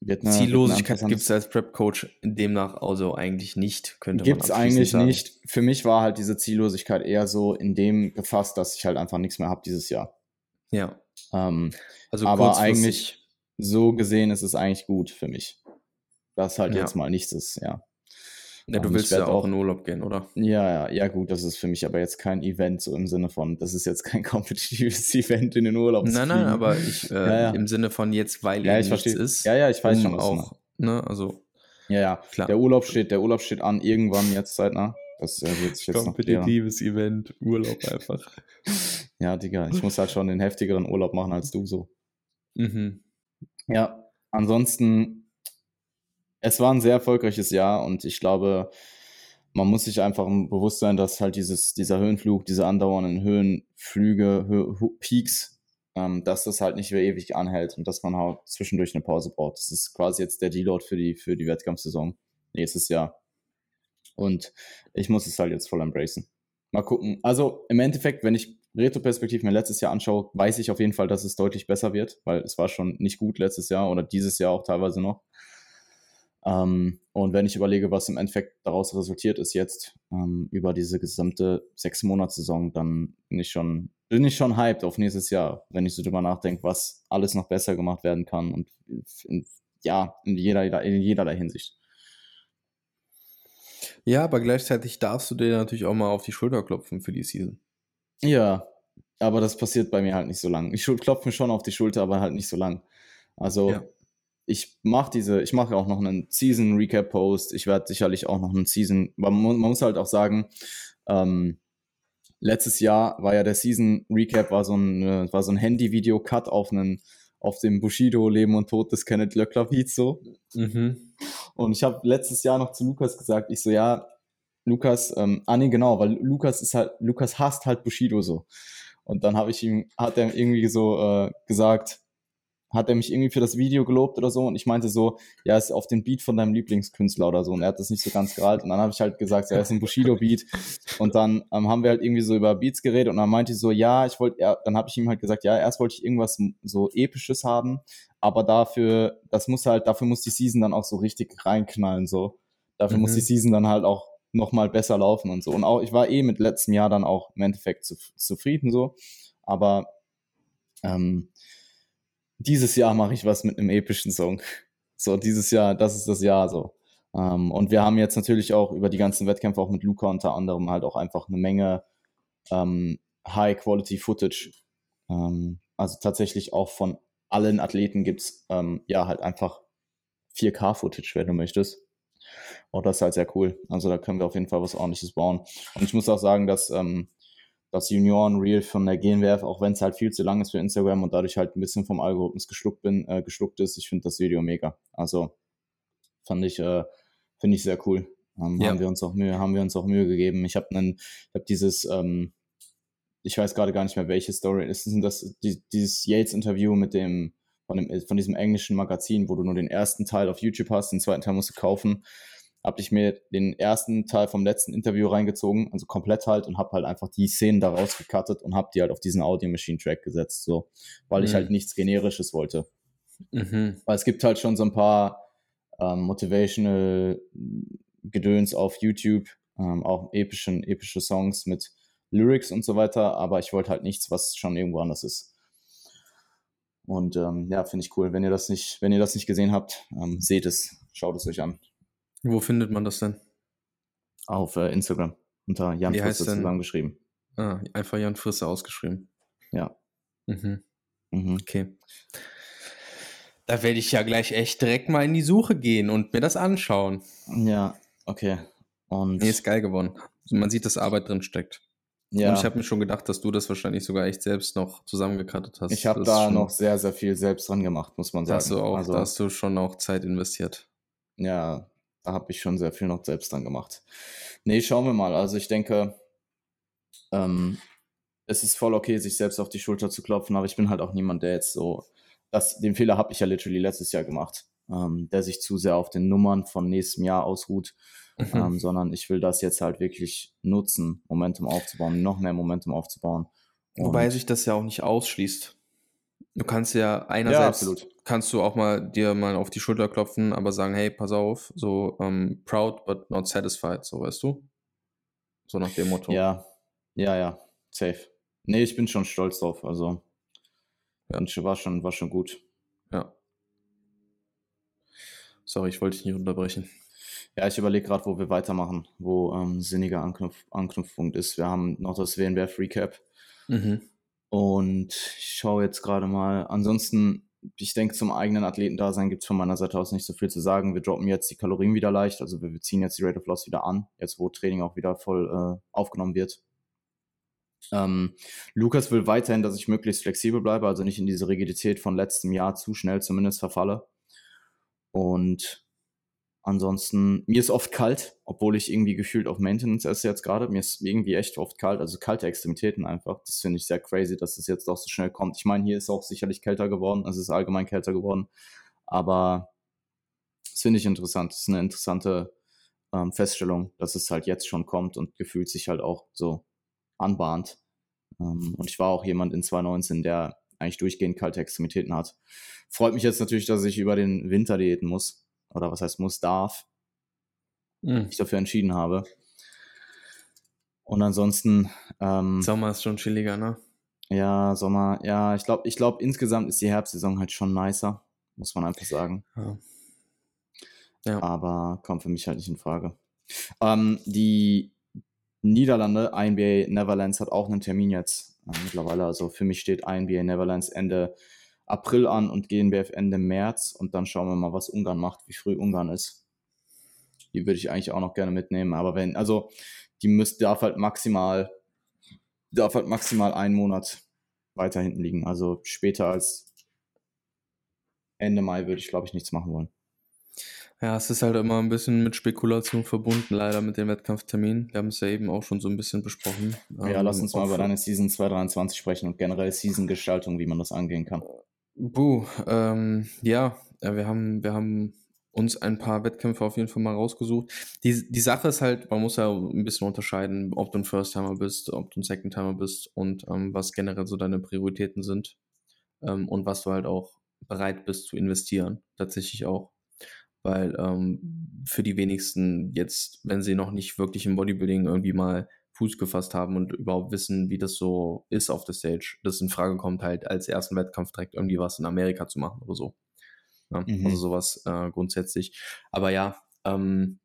wird eine, Ziellosigkeit gibt es als Prep-Coach demnach also eigentlich nicht, könnte Gibt es man eigentlich sagen. nicht. Für mich war halt diese Ziellosigkeit eher so in dem gefasst, dass ich halt einfach nichts mehr habe dieses Jahr. Ja, Ähm, also aber eigentlich so gesehen ist es eigentlich gut für mich. Dass halt Ja. jetzt mal nichts ist, ja. Ja, du willst ja auch auch- in Urlaub gehen, oder? Ja, ja, ja, gut, das ist für mich aber jetzt kein Event, so im Sinne von, das ist jetzt kein kompetitives Event in den Urlaub Nein, nein, aber ich, äh, Ja, ja. im Sinne von jetzt, weil Ja, ich nichts verstehe. ist. Ja, ja, ich weiß schon, was auch, ne, also Ja, ja, klar. der Urlaub steht, der Urlaub steht an, irgendwann jetzt zeitnah. Das äh, wird sich jetzt noch klären. Event, Urlaub einfach. Ja, Digga, ich muss halt schon den heftigeren Urlaub machen als du so. mhm. Ja, ansonsten, es war ein sehr erfolgreiches Jahr und ich glaube, man muss sich einfach bewusst sein, dass halt dieses, dieser Höhenflug, diese andauernden Höhenflüge, Hö Peaks, ähm, dass das halt nicht mehr ewig anhält und dass man halt zwischendurch eine Pause braucht. Das ist quasi jetzt der Deload für die, für die Wettkampfsaison nächstes Jahr. Und ich muss es halt jetzt voll embracen. Mal gucken. Also im Endeffekt, wenn ich Retroperspektiv mir letztes Jahr anschaue, weiß ich auf jeden Fall, dass es deutlich besser wird, weil es war schon nicht gut letztes Jahr oder dieses Jahr auch teilweise noch. Ähm, und wenn ich überlege, was im Endeffekt daraus resultiert ist jetzt ähm, über diese gesamte sechs Monats-Saison, dann bin ich schon bin ich schon hyped auf nächstes Jahr, wenn ich so drüber nachdenke, was alles noch besser gemacht werden kann und in, ja in jeder in jederlei Hinsicht. Ja, aber gleichzeitig darfst du dir natürlich auch mal auf die Schulter klopfen für die Season. Ja, aber das passiert bei mir halt nicht so lang. Ich klopfe mir schon auf die Schulter, aber halt nicht so lang. Also Ja. Ich mache diese, ich mache auch noch einen Season Recap Post. Ich werde sicherlich auch noch einen Season, man, man muss halt auch sagen, ähm, letztes Jahr war ja der Season Recap war so ein, äh, war so ein Handy-Video Cut auf einen, auf dem Bushido Leben und Tod des Kenneth Löckler Beat so. Mhm. Und ich habe letztes Jahr noch zu Lukas gesagt, ich so, ja, Lukas, ähm, ah nee, genau, weil Lukas ist halt, Lukas hasst halt Bushido so. Und dann habe ich ihm, hat er irgendwie so äh, gesagt, hat er mich irgendwie für das Video gelobt oder so. Und ich meinte so, ja, ist auf den Beat von deinem Lieblingskünstler oder so. Und er hat das nicht so ganz gerallt. Und dann habe ich halt gesagt, ja, ist ein Bushido-Beat. Und dann ähm, haben wir halt irgendwie so über Beats geredet. Und dann meinte ich so, ja, ich wollte, ja, dann habe ich ihm halt gesagt, ja, erst wollte ich irgendwas so episches haben, aber dafür, das muss halt, dafür muss die Season dann auch so richtig reinknallen so, dafür mhm. muss die mhm. Season dann halt auch nochmal besser laufen und so. Und auch, ich war eh mit letztem Jahr dann auch im Endeffekt zu, zufrieden so, aber ähm, dieses Jahr mache ich was mit einem epischen Song. So, dieses Jahr, das ist das Jahr so. Ähm, und wir haben jetzt natürlich auch über die ganzen Wettkämpfe, auch mit Luca unter anderem, halt auch einfach eine Menge ähm, High-Quality-Footage. Ähm, also tatsächlich auch von allen Athleten gibt es ähm, ja halt einfach 4K-Footage, wenn du möchtest. Und das ist halt sehr cool. Also da können wir auf jeden Fall was ordentliches bauen. Und ich muss auch sagen, dass ähm, das Junioren-Reel von der GNWF, auch wenn es halt viel zu lang ist für Instagram und dadurch halt ein bisschen vom Algorithmus geschluckt bin, äh, geschluckt ist. Ich finde das Video mega. Also fand ich, äh, finde ich sehr cool. Ähm, ja. Haben wir uns auch Mühe, haben wir uns auch Mühe gegeben. Ich habe einen, ich habe dieses, ähm, ich weiß gerade gar nicht mehr, welche Story ist das, die, dieses Yates-Interview mit dem, von dem, von diesem englischen Magazin, wo du nur den ersten Teil auf YouTube hast, den zweiten Teil musst du kaufen habe ich mir den ersten Teil vom letzten Interview reingezogen, also komplett halt, und habe halt einfach die Szenen daraus gecuttet und habe die halt auf diesen Audio Machine Track gesetzt, so, weil mhm. ich halt nichts generisches wollte. Mhm. Weil es gibt halt schon so ein paar ähm, motivational Gedöns auf YouTube, ähm, auch epischen, epische Songs mit Lyrics und so weiter, aber ich wollte halt nichts, was schon irgendwo anders ist. Und ähm, ja, finde ich cool. Wenn ihr das nicht, wenn ihr das nicht gesehen habt, ähm, seht es, schaut es euch an. Wo findet man das denn? Auf äh, Instagram. Unter Jan Wie Frisse zusammengeschrieben. Ah, einfach Jan Frisse ausgeschrieben. Ja. Mhm. Mhm. Okay. Da werde ich ja gleich echt direkt mal in die Suche gehen und mir das anschauen. Ja, okay. Und nee, ist geil geworden. Man sieht, dass Arbeit drin steckt. Ja. Und ich habe mir schon gedacht, dass du das wahrscheinlich sogar echt selbst noch zusammengekattet hast. Ich habe da schon, noch sehr, sehr viel selbst dran gemacht, muss man sagen. Hast du auch, also, da hast du schon auch Zeit investiert. Ja, da habe ich schon sehr viel noch selbst dran gemacht. Nee, schauen wir mal. Also ich denke, ähm, es ist voll okay, sich selbst auf die Schulter zu klopfen, aber ich bin halt auch niemand, der jetzt so, das, den Fehler habe ich ja literally letztes Jahr gemacht, ähm, der sich zu sehr auf den Nummern von nächstem Jahr ausruht, mhm. ähm, sondern ich will das jetzt halt wirklich nutzen, Momentum aufzubauen, noch mehr Momentum aufzubauen. Und Wobei sich das ja auch nicht ausschließt. Du kannst ja einerseits ja, kannst du auch mal dir mal auf die Schulter klopfen, aber sagen, hey, pass auf, so um, ähm, proud but not satisfied, so weißt du? So nach dem Motto. Ja, ja, ja, safe. Nee, ich bin schon stolz drauf, also ja. war schon, war schon gut. Ja. Sorry, ich wollte dich nicht unterbrechen. Ja, ich überlege gerade, wo wir weitermachen, wo ähm, sinniger Anknüpf Anknüpfpunkt ist. Wir haben noch das WNBF Recap. Mhm. Und ich schaue jetzt gerade mal. Ansonsten, ich denke, zum eigenen Athletendasein gibt es von meiner Seite aus nicht so viel zu sagen. Wir droppen jetzt die Kalorien wieder leicht. Also wir ziehen jetzt die Rate of Loss wieder an, jetzt wo Training auch wieder voll äh, aufgenommen wird. Ähm, Lukas will weiterhin, dass ich möglichst flexibel bleibe, also nicht in diese Rigidität von letztem Jahr zu schnell zumindest verfalle. Und Ansonsten, mir ist oft kalt, obwohl ich irgendwie gefühlt auf Maintenance esse jetzt gerade. Mir ist irgendwie echt oft kalt, also kalte Extremitäten einfach. Das finde ich sehr crazy, dass es jetzt auch so schnell kommt. Ich meine, hier ist auch sicherlich kälter geworden, es ist allgemein kälter geworden. Aber das finde ich interessant. Das ist eine interessante ähm, Feststellung, dass es halt jetzt schon kommt und gefühlt sich halt auch so anbahnt. Ähm, und ich war auch jemand in 2019, der eigentlich durchgehend kalte Extremitäten hat. Freut mich jetzt natürlich, dass ich über den Winter diäten muss oder was heißt muss, darf, mhm. ich dafür entschieden habe. Und ansonsten. Ähm, Sommer ist schon chilliger, ne? Ja, Sommer, ja, ich glaube, ich glaube, insgesamt ist die Herbstsaison halt schon nicer, muss man einfach sagen. Ja. ja. Aber kommt für mich halt nicht in Frage. Ähm, die Niederlande, INBA Neverlands, hat auch einen Termin jetzt äh, mittlerweile. Also für mich steht INBA Neverlands Ende April an und GNBF Ende März und dann schauen wir mal, was Ungarn macht, wie früh Ungarn ist. Die würde ich eigentlich auch noch gerne mitnehmen, aber wenn, also die müsste, darf halt maximal, darf halt maximal einen Monat weiter hinten liegen. Also später als Ende Mai würde ich, glaube ich, nichts machen wollen. Ja, es ist halt immer ein bisschen mit Spekulation verbunden, leider mit dem Wettkampftermin. Wir haben es ja eben auch schon so ein bisschen besprochen. Ja, ähm, lass uns mal über deine Season 223 sprechen und generell Season-Gestaltung, wie man das angehen kann. Buh, ähm, ja, wir haben, wir haben uns ein paar Wettkämpfe auf jeden Fall mal rausgesucht. Die, die Sache ist halt, man muss ja ein bisschen unterscheiden, ob du ein First-Timer bist, ob du ein Second-Timer bist und ähm, was generell so deine Prioritäten sind ähm, und was du halt auch bereit bist zu investieren, tatsächlich auch. Weil ähm, für die wenigsten jetzt, wenn sie noch nicht wirklich im Bodybuilding irgendwie mal Fuß gefasst haben und überhaupt wissen, wie das so ist auf der Stage, das in Frage kommt, halt als ersten Wettkampf direkt irgendwie was in Amerika zu machen oder so. Ja, mhm. Also sowas äh, grundsätzlich. Aber ja, ähm,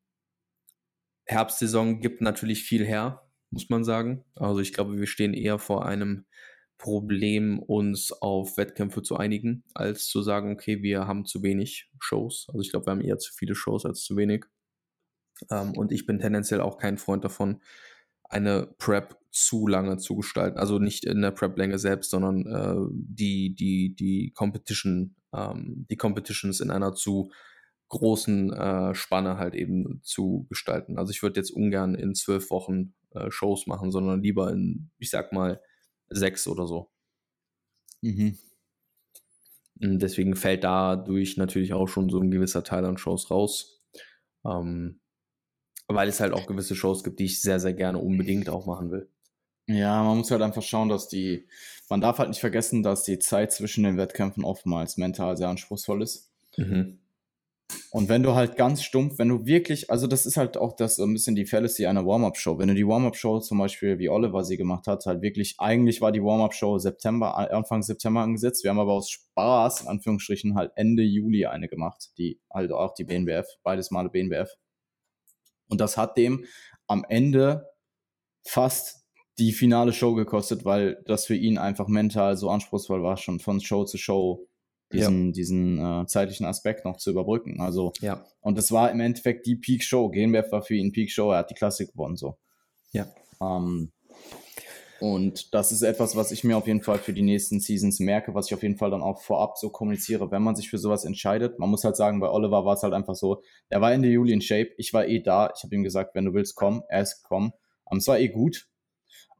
Herbstsaison gibt natürlich viel her, muss man sagen. Also ich glaube, wir stehen eher vor einem Problem, uns auf Wettkämpfe zu einigen, als zu sagen, okay, wir haben zu wenig Shows. Also ich glaube, wir haben eher zu viele Shows als zu wenig. Ähm, und ich bin tendenziell auch kein Freund davon, eine Prep zu lange zu gestalten. Also nicht in der Prep-Länge selbst, sondern äh, die, die, die Competition, ähm, die Competitions in einer zu großen äh, Spanne halt eben zu gestalten. Also ich würde jetzt ungern in zwölf Wochen äh, Shows machen, sondern lieber in, ich sag mal, sechs oder so. Mhm. Deswegen fällt dadurch natürlich auch schon so ein gewisser Teil an Shows raus. Ähm, weil es halt auch gewisse Shows gibt, die ich sehr, sehr gerne unbedingt auch machen will. Ja, man muss halt einfach schauen, dass die, man darf halt nicht vergessen, dass die Zeit zwischen den Wettkämpfen oftmals mental sehr anspruchsvoll ist. Mhm. Und wenn du halt ganz stumpf, wenn du wirklich, also das ist halt auch das so ein bisschen die Fallacy einer Warm-Up-Show. Wenn du die Warm-Up-Show zum Beispiel, wie Oliver sie gemacht hat, halt wirklich, eigentlich war die Warm-Up-Show September, Anfang September angesetzt. Wir haben aber aus Spaß, in Anführungsstrichen, halt Ende Juli eine gemacht, die halt auch die BNBF, beides Male BNBF. Und das hat dem am Ende fast die finale Show gekostet, weil das für ihn einfach mental so anspruchsvoll war, schon von Show zu Show diesen, ja. diesen äh, zeitlichen Aspekt noch zu überbrücken. Also, ja. und das war im Endeffekt die Peak Show. GNBF war für ihn Peak Show, er hat die Klassik gewonnen, so. Ja. Ähm, und das ist etwas, was ich mir auf jeden Fall für die nächsten Seasons merke, was ich auf jeden Fall dann auch vorab so kommuniziere, wenn man sich für sowas entscheidet. Man muss halt sagen, bei Oliver war es halt einfach so, er war Ende Juli in Shape, ich war eh da, ich habe ihm gesagt, wenn du willst, komm, er ist gekommen. Um, es war eh gut,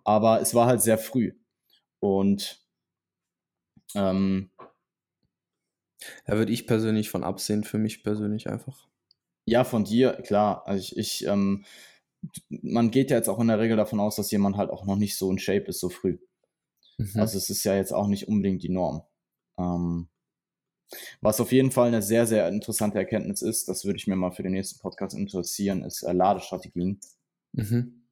aber es war halt sehr früh. Und ähm, da würde ich persönlich von absehen, für mich persönlich einfach. Ja, von dir, klar. Also ich, ich ähm, man geht ja jetzt auch in der Regel davon aus, dass jemand halt auch noch nicht so in Shape ist, so früh. Mhm. Also es ist ja jetzt auch nicht unbedingt die Norm. Ähm, was auf jeden Fall eine sehr, sehr interessante Erkenntnis ist, das würde ich mir mal für den nächsten Podcast interessieren, ist äh, Ladestrategien. Mhm.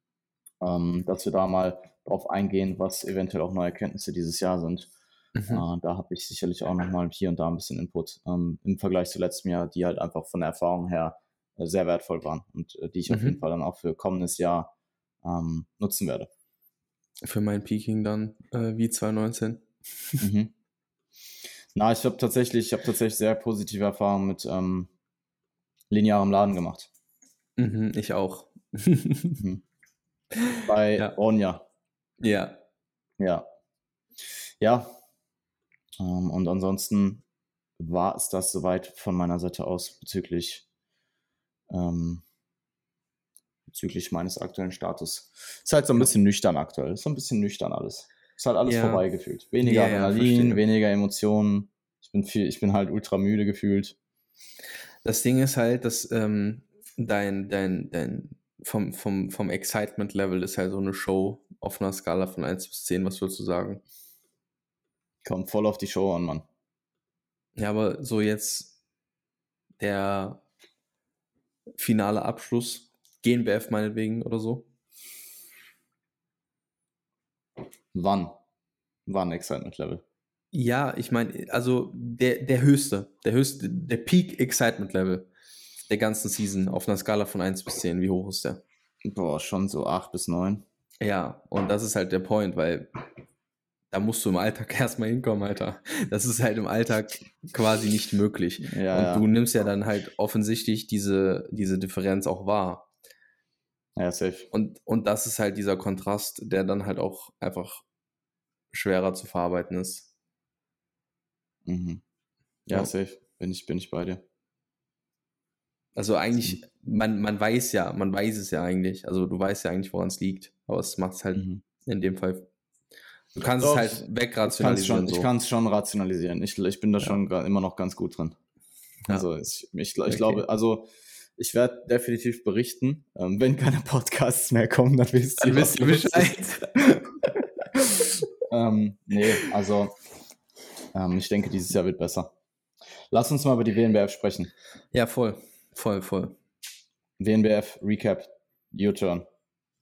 Ähm, dass wir da mal drauf eingehen, was eventuell auch neue Erkenntnisse dieses Jahr sind. Mhm. Äh, da habe ich sicherlich auch nochmal hier und da ein bisschen Input ähm, im Vergleich zu letztem Jahr, die halt einfach von der Erfahrung her sehr wertvoll waren und äh, die ich mhm. auf jeden Fall dann auch für kommendes Jahr ähm, nutzen werde. Für mein Peaking dann äh, wie 2019. Mhm. Na, ich habe tatsächlich, ich habe tatsächlich sehr positive Erfahrungen mit ähm, linearem Laden gemacht. Mhm, ich auch. mhm. Bei ja. Onja. Ja. Ja. Ja, ähm, und ansonsten war es das soweit von meiner Seite aus bezüglich, ähm, bezüglich meines aktuellen Status. Ist halt so ein bisschen nüchtern aktuell. Ist so ein bisschen nüchtern alles. Ist halt alles ja. vorbei gefühlt. Weniger ja, Adrenalin, ja, weniger Emotionen. Ich bin viel, ich bin halt ultra müde gefühlt. Das Ding ist halt, dass ähm, dein, dein, dein vom, vom, vom Excitement-Level ist halt so eine Show auf einer Skala von 1 bis 10, was würdest du sagen? Kommt voll auf die Show an, Mann. Ja, aber so jetzt der finale Abschluss, GNBF meinetwegen oder so. Wann? Wann Excitement Level? Ja, ich meine, also der, der höchste, der höchste, der Peak Excitement Level der ganzen Season auf einer Skala von 1 bis 10, wie hoch ist der? Boah, schon so 8 bis 9. Ja, und das ist halt der Point, weil da musst du im Alltag erstmal hinkommen, Alter. Das ist halt im Alltag quasi nicht möglich. Ja, und du nimmst ja dann halt offensichtlich diese, diese Differenz auch wahr. Ja, safe. Und, und das ist halt dieser Kontrast, der dann halt auch einfach schwerer zu verarbeiten ist. Mhm. Ja, ja, safe. Bin ich, bin ich bei dir. Also eigentlich, man, man weiß ja, man weiß es ja eigentlich. Also du weißt ja eigentlich, woran es liegt. Aber es macht es halt mhm. in dem Fall. Du kannst Doch, es halt wegrationalisieren. Ich kann es schon, schon, rationalisieren. Ich, ich bin da ja. schon immer noch ganz gut drin. Ja. Also ich, ich, ich okay. glaube, also ich werde definitiv berichten. Ähm, wenn keine Podcasts mehr kommen, dann wisst ihr, wisst ihr Bescheid. ähm, nee, also ähm, ich denke, dieses Jahr wird besser. Lass uns mal über die WNBF sprechen. Ja, voll. Voll, voll. WNBF Recap. Your turn.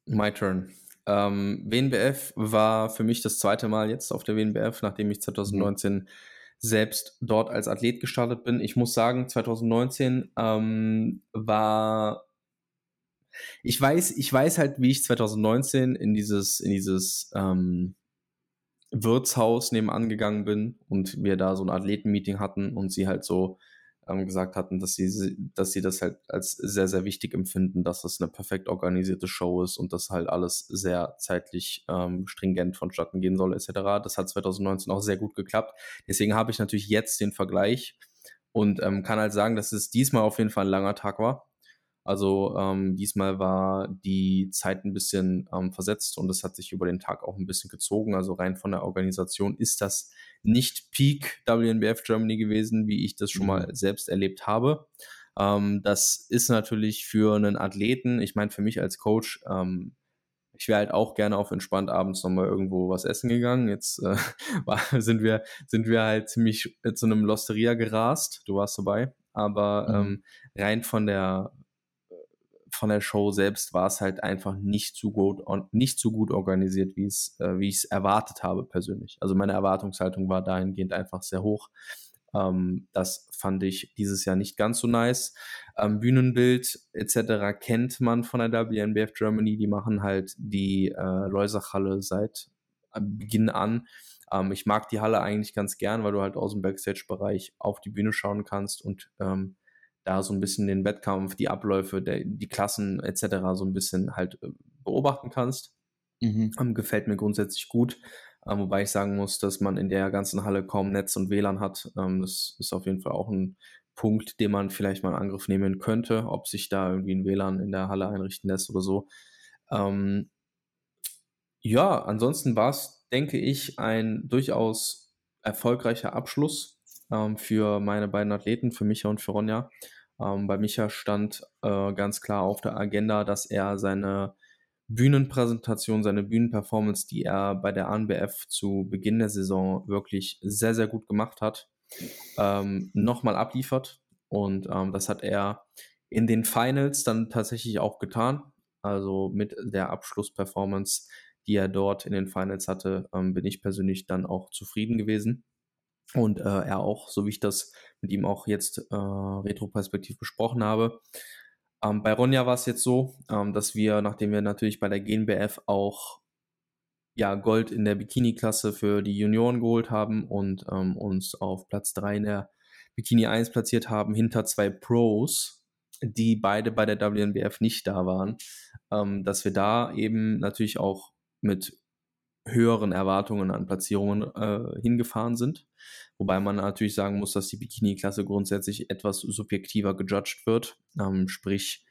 My turn. Ähm, WNBF war für mich das zweite Mal jetzt auf der WNBF, nachdem ich 2019 mhm. selbst dort als Athlet gestartet bin. Ich muss sagen, 2019 ähm, war ich weiß, ich weiß halt, wie ich 2019 in dieses, in dieses ähm, Wirtshaus nebenan gegangen bin und wir da so ein Athletenmeeting hatten und sie halt so ähm, gesagt hatten, dass sie, dass sie das halt als sehr, sehr wichtig empfinden, dass es eine perfekt organisierte Show ist und dass halt alles sehr zeitlich ähm, stringent vonstatten gehen soll, etc. Das hat 2019 auch sehr gut geklappt. Deswegen habe ich natürlich jetzt den Vergleich und ähm, kann halt sagen, dass es diesmal auf jeden Fall ein langer Tag war. Also ähm, diesmal war die Zeit ein bisschen ähm, versetzt und es hat sich über den Tag auch ein bisschen gezogen. Also rein von der Organisation ist das nicht Peak WNBF Germany gewesen, wie ich das schon mal mhm. selbst erlebt habe. Ähm, das ist natürlich für einen Athleten, ich meine für mich als Coach, ähm, ich wäre halt auch gerne auf entspannt abends nochmal irgendwo was essen gegangen. Jetzt äh, war, sind, wir, sind wir halt ziemlich zu einem Losteria gerast. Du warst dabei. Aber mhm. ähm, rein von der von der Show selbst war es halt einfach nicht so gut, nicht so gut organisiert, wie es, äh, wie ich es erwartet habe persönlich. Also meine Erwartungshaltung war dahingehend einfach sehr hoch. Ähm, das fand ich dieses Jahr nicht ganz so nice. Ähm, Bühnenbild etc. kennt man von der WNBF Germany. Die machen halt die äh, Leusachhalle seit äh, Beginn an. Ähm, ich mag die Halle eigentlich ganz gern, weil du halt aus dem Backstage-Bereich auf die Bühne schauen kannst und ähm, da so ein bisschen den Wettkampf, die Abläufe, der, die Klassen etc. so ein bisschen halt äh, beobachten kannst. Mhm. Ähm, gefällt mir grundsätzlich gut. Ähm, wobei ich sagen muss, dass man in der ganzen Halle kaum Netz und WLAN hat. Ähm, das ist auf jeden Fall auch ein Punkt, den man vielleicht mal in Angriff nehmen könnte, ob sich da irgendwie ein WLAN in der Halle einrichten lässt oder so. Ähm, ja, ansonsten war es, denke ich, ein durchaus erfolgreicher Abschluss ähm, für meine beiden Athleten, für Micha und für Ronja. Ähm, bei Micha stand äh, ganz klar auf der Agenda, dass er seine Bühnenpräsentation, seine Bühnenperformance, die er bei der ANBF zu Beginn der Saison wirklich sehr, sehr gut gemacht hat, ähm, nochmal abliefert. Und ähm, das hat er in den Finals dann tatsächlich auch getan. Also mit der Abschlussperformance, die er dort in den Finals hatte, ähm, bin ich persönlich dann auch zufrieden gewesen. Und äh, er auch, so wie ich das mit ihm auch jetzt äh, retroperspektiv besprochen habe. Ähm, bei Ronja war es jetzt so, ähm, dass wir, nachdem wir natürlich bei der GNBF auch ja, Gold in der Bikini-Klasse für die Junioren geholt haben und ähm, uns auf Platz 3 in der Bikini 1 platziert haben, hinter zwei Pros, die beide bei der WNBF nicht da waren, ähm, dass wir da eben natürlich auch mit höheren Erwartungen an Platzierungen äh, hingefahren sind. Wobei man natürlich sagen muss, dass die Bikini-Klasse grundsätzlich etwas subjektiver gejudged wird. Ähm, sprich,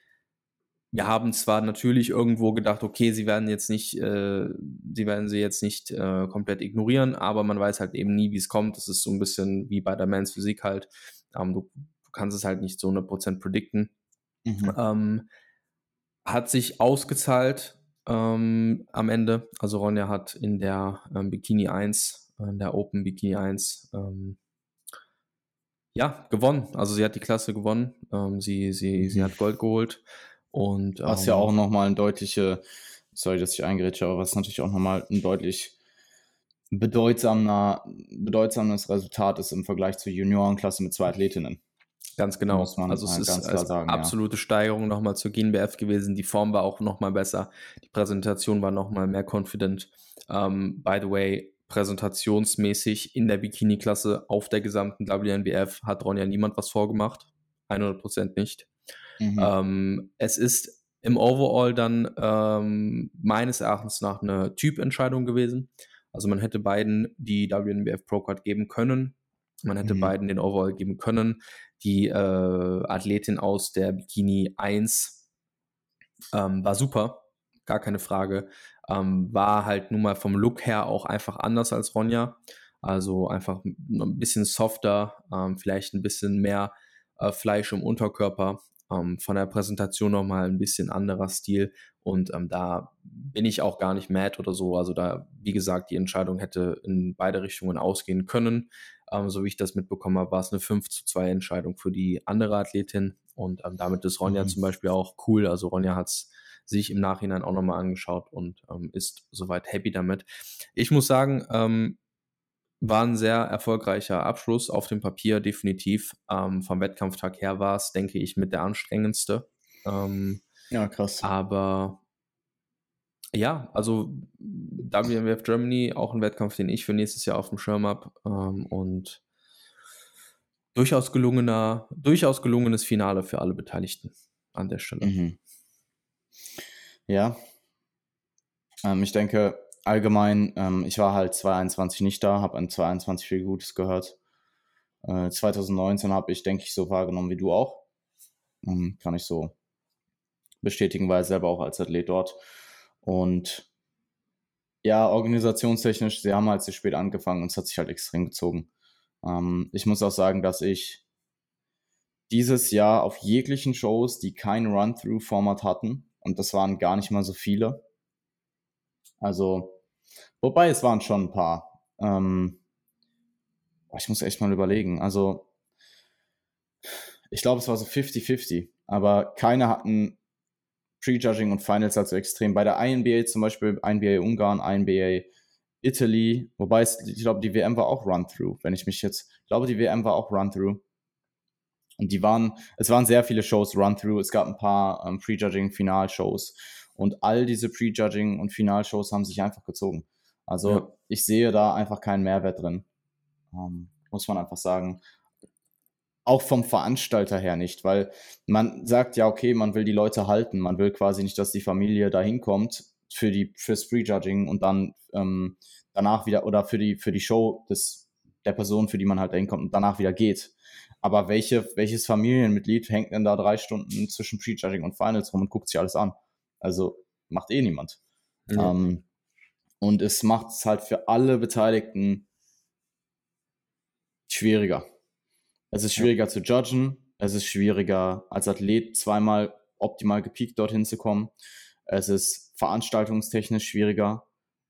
wir haben zwar natürlich irgendwo gedacht, okay, sie werden jetzt nicht, äh, sie werden sie jetzt nicht äh, komplett ignorieren, aber man weiß halt eben nie, wie es kommt. Das ist so ein bisschen wie bei der Mans Physik halt. Ähm, du, du, kannst es halt nicht so 100% predikten. Mhm. Ähm, hat sich ausgezahlt ähm, am Ende. Also Ronja hat in der ähm, Bikini 1, in der Open Bikini 1, ähm, ja, gewonnen. Also sie hat die Klasse gewonnen. Ähm, sie, sie, sie hat Gold geholt. Und, was ja ähm, auch nochmal ein deutliche, sorry, dass ich eingerätsche, aber was natürlich auch nochmal ein deutlich bedeutsamer, bedeutsames Resultat ist im Vergleich zur Juniorenklasse mit zwei Athletinnen. Ganz genau. Muss man also es ist ganz klar sagen, absolute ja. Steigerung nochmal zur GNBF gewesen. Die Form war auch nochmal besser. Die Präsentation war nochmal mehr confident. Um, ähm, by the way, präsentationsmäßig in der Bikini-Klasse auf der gesamten WNBF hat Ronja niemand was vorgemacht. 100% nicht. Mhm. Um, ähm, es ist im Overall dann um, ähm, meines Erachtens nach eine Typentscheidung gewesen. Also man hätte beiden die WNBF Pro Card geben können. Man hätte mhm. beiden den Overall geben können. Die äh, Athletin aus der Bikini 1 ähm, war super, gar keine Frage. Ähm, war halt nun mal vom Look her auch einfach anders als Ronja. Also einfach ein bisschen softer, ähm, vielleicht ein bisschen mehr äh, Fleisch im Unterkörper. Ähm, von der Präsentation nochmal ein bisschen anderer Stil. Und ähm, da bin ich auch gar nicht mad oder so. Also da, wie gesagt, die Entscheidung hätte in beide Richtungen ausgehen können. Ähm, so wie ich das mitbekommen habe, war es eine 5 zu 2 Entscheidung für die andere Athletin. Und ähm, damit ist Ronja mhm. zum Beispiel auch cool. Also Ronja hat es sich im Nachhinein auch nochmal angeschaut und ähm, ist soweit happy damit. Ich muss sagen, ähm, war ein sehr erfolgreicher Abschluss auf dem Papier, definitiv. Ähm, vom Wettkampftag her war es, denke ich, mit der anstrengendste. Ähm, ja, krass. Aber ja, also WMWF Germany, auch ein Wettkampf, den ich für nächstes Jahr auf dem Schirm habe. Ähm, und durchaus gelungener, durchaus gelungenes Finale für alle Beteiligten an der Stelle. Mhm. Ja. Ähm, ich denke, allgemein, ähm, ich war halt 2021 nicht da, habe an 2021 viel Gutes gehört. Äh, 2019 habe ich, denke ich, so wahrgenommen wie du auch. Ähm, kann ich so bestätigen, weil selber auch als Athlet dort. Und ja, organisationstechnisch, sie haben halt sehr spät angefangen und es hat sich halt extrem gezogen. Ähm, ich muss auch sagen, dass ich dieses Jahr auf jeglichen Shows, die kein Run-Through-Format hatten, und das waren gar nicht mal so viele, also, wobei es waren schon ein paar. Ähm, ich muss echt mal überlegen. Also, ich glaube, es war so 50-50, aber keine hatten Prejudging und Finals also extrem. Bei der INBA zum Beispiel, INBA Ungarn, INBA Italy, wobei es, ich glaube, die WM war auch Run-Through, wenn ich mich jetzt, ich glaube, die WM war auch Run-Through. Und die waren, es waren sehr viele Shows Run-Through, es gab ein paar ähm, Prejudging-Final-Shows und all diese Prejudging und Finalshows haben sich einfach gezogen. Also ja. ich sehe da einfach keinen Mehrwert drin. Ähm, muss man einfach sagen. Auch vom Veranstalter her nicht, weil man sagt ja, okay, man will die Leute halten. Man will quasi nicht, dass die Familie da hinkommt für die, fürs Prejudging und dann ähm, danach wieder oder für die, für die Show des, der Person, für die man halt da hinkommt und danach wieder geht. Aber welche, welches Familienmitglied hängt denn da drei Stunden zwischen Prejudging und Finals rum und guckt sich alles an? Also macht eh niemand. Ja. Ähm, und es macht es halt für alle Beteiligten schwieriger. Es ist schwieriger ja. zu judgen, es ist schwieriger als Athlet zweimal optimal gepiekt dorthin zu kommen. Es ist veranstaltungstechnisch schwieriger.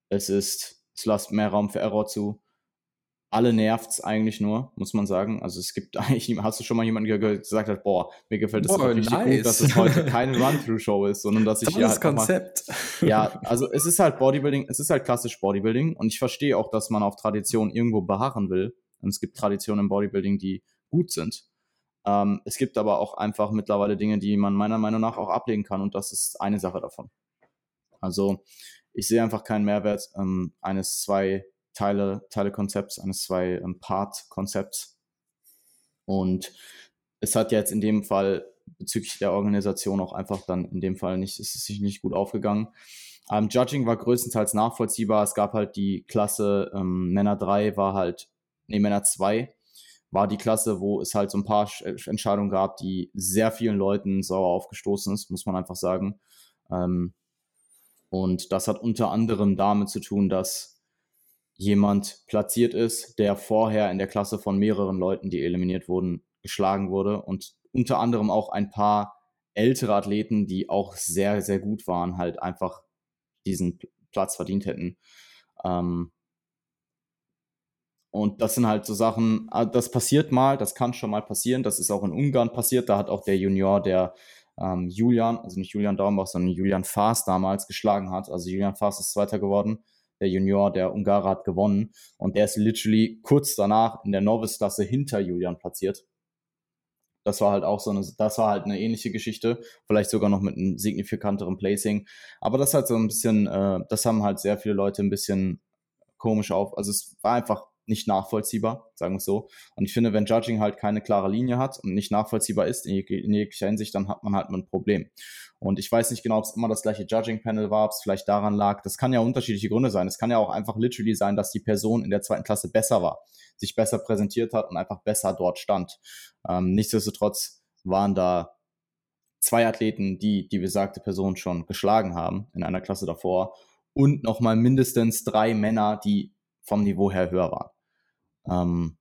Es ist, es lässt mehr Raum für Error zu alle nervt's eigentlich nur, muss man sagen. Also es gibt eigentlich, hast du schon mal jemanden gehört, der gesagt hat, boah, mir gefällt es richtig nice. gut, dass es heute keine Run-Through-Show ist, sondern dass ich hier halt Konzept. Mal, ja, also es ist halt Bodybuilding, es ist halt klassisch Bodybuilding und ich verstehe auch, dass man auf Tradition irgendwo beharren will. Und es gibt Traditionen im Bodybuilding, die gut sind. Ähm, es gibt aber auch einfach mittlerweile Dinge, die man meiner Meinung nach auch ablegen kann und das ist eine Sache davon. Also ich sehe einfach keinen Mehrwert ähm, eines zwei Teile, Teile Konzepts, eines zwei ähm, Part-Konzepts. Und es hat jetzt in dem Fall bezüglich der Organisation auch einfach dann in dem Fall nicht, ist es sich nicht gut aufgegangen. Ähm, Judging war größtenteils nachvollziehbar. Es gab halt die Klasse ähm, Männer 3 war halt, nee, Männer 2 war die Klasse, wo es halt so ein paar Entscheidungen gab, die sehr vielen Leuten sauer aufgestoßen ist, muss man einfach sagen. Ähm, und das hat unter anderem damit zu tun, dass jemand platziert ist, der vorher in der Klasse von mehreren Leuten, die eliminiert wurden, geschlagen wurde und unter anderem auch ein paar ältere Athleten, die auch sehr, sehr gut waren, halt einfach diesen Platz verdient hätten. Ähm und das sind halt so Sachen, ah, das passiert mal, das kann schon mal passieren. Das ist auch in Ungarn passiert. Da hat auch der Junior, der ähm, Julian, also nicht Julian Daumbach, sondern Julian Faas damals geschlagen hat. Also Julian Faas ist Zweiter geworden der Junior, der Ungarer hat gewonnen und der ist literally kurz danach in der Novice-Klasse hinter Julian platziert. Das war halt auch so eine, das war halt eine ähnliche Geschichte, vielleicht sogar noch mit einem signifikanteren Placing. Aber das halt so ein bisschen, äh, das haben halt sehr viele Leute ein bisschen komisch auf. Also es war einfach nicht nachvollziehbar, sagen wir es so. Und ich finde, wenn Judging halt keine klare Linie hat und nicht nachvollziehbar ist in, in jeglicher Hinsicht, dann hat man halt ein Problem. Und ich weiß nicht genau, ob es immer das gleiche Judging-Panel war, ob es vielleicht daran lag. Das kann ja unterschiedliche Gründe sein. Es kann ja auch einfach literally sein, dass die Person in der zweiten Klasse besser war, sich besser präsentiert hat und einfach besser dort stand. Ähm, nichtsdestotrotz waren da zwei Athleten, die die besagte Person schon geschlagen haben in einer Klasse davor und nochmal mindestens drei Männer, die vom Niveau her höher waren. Ähm,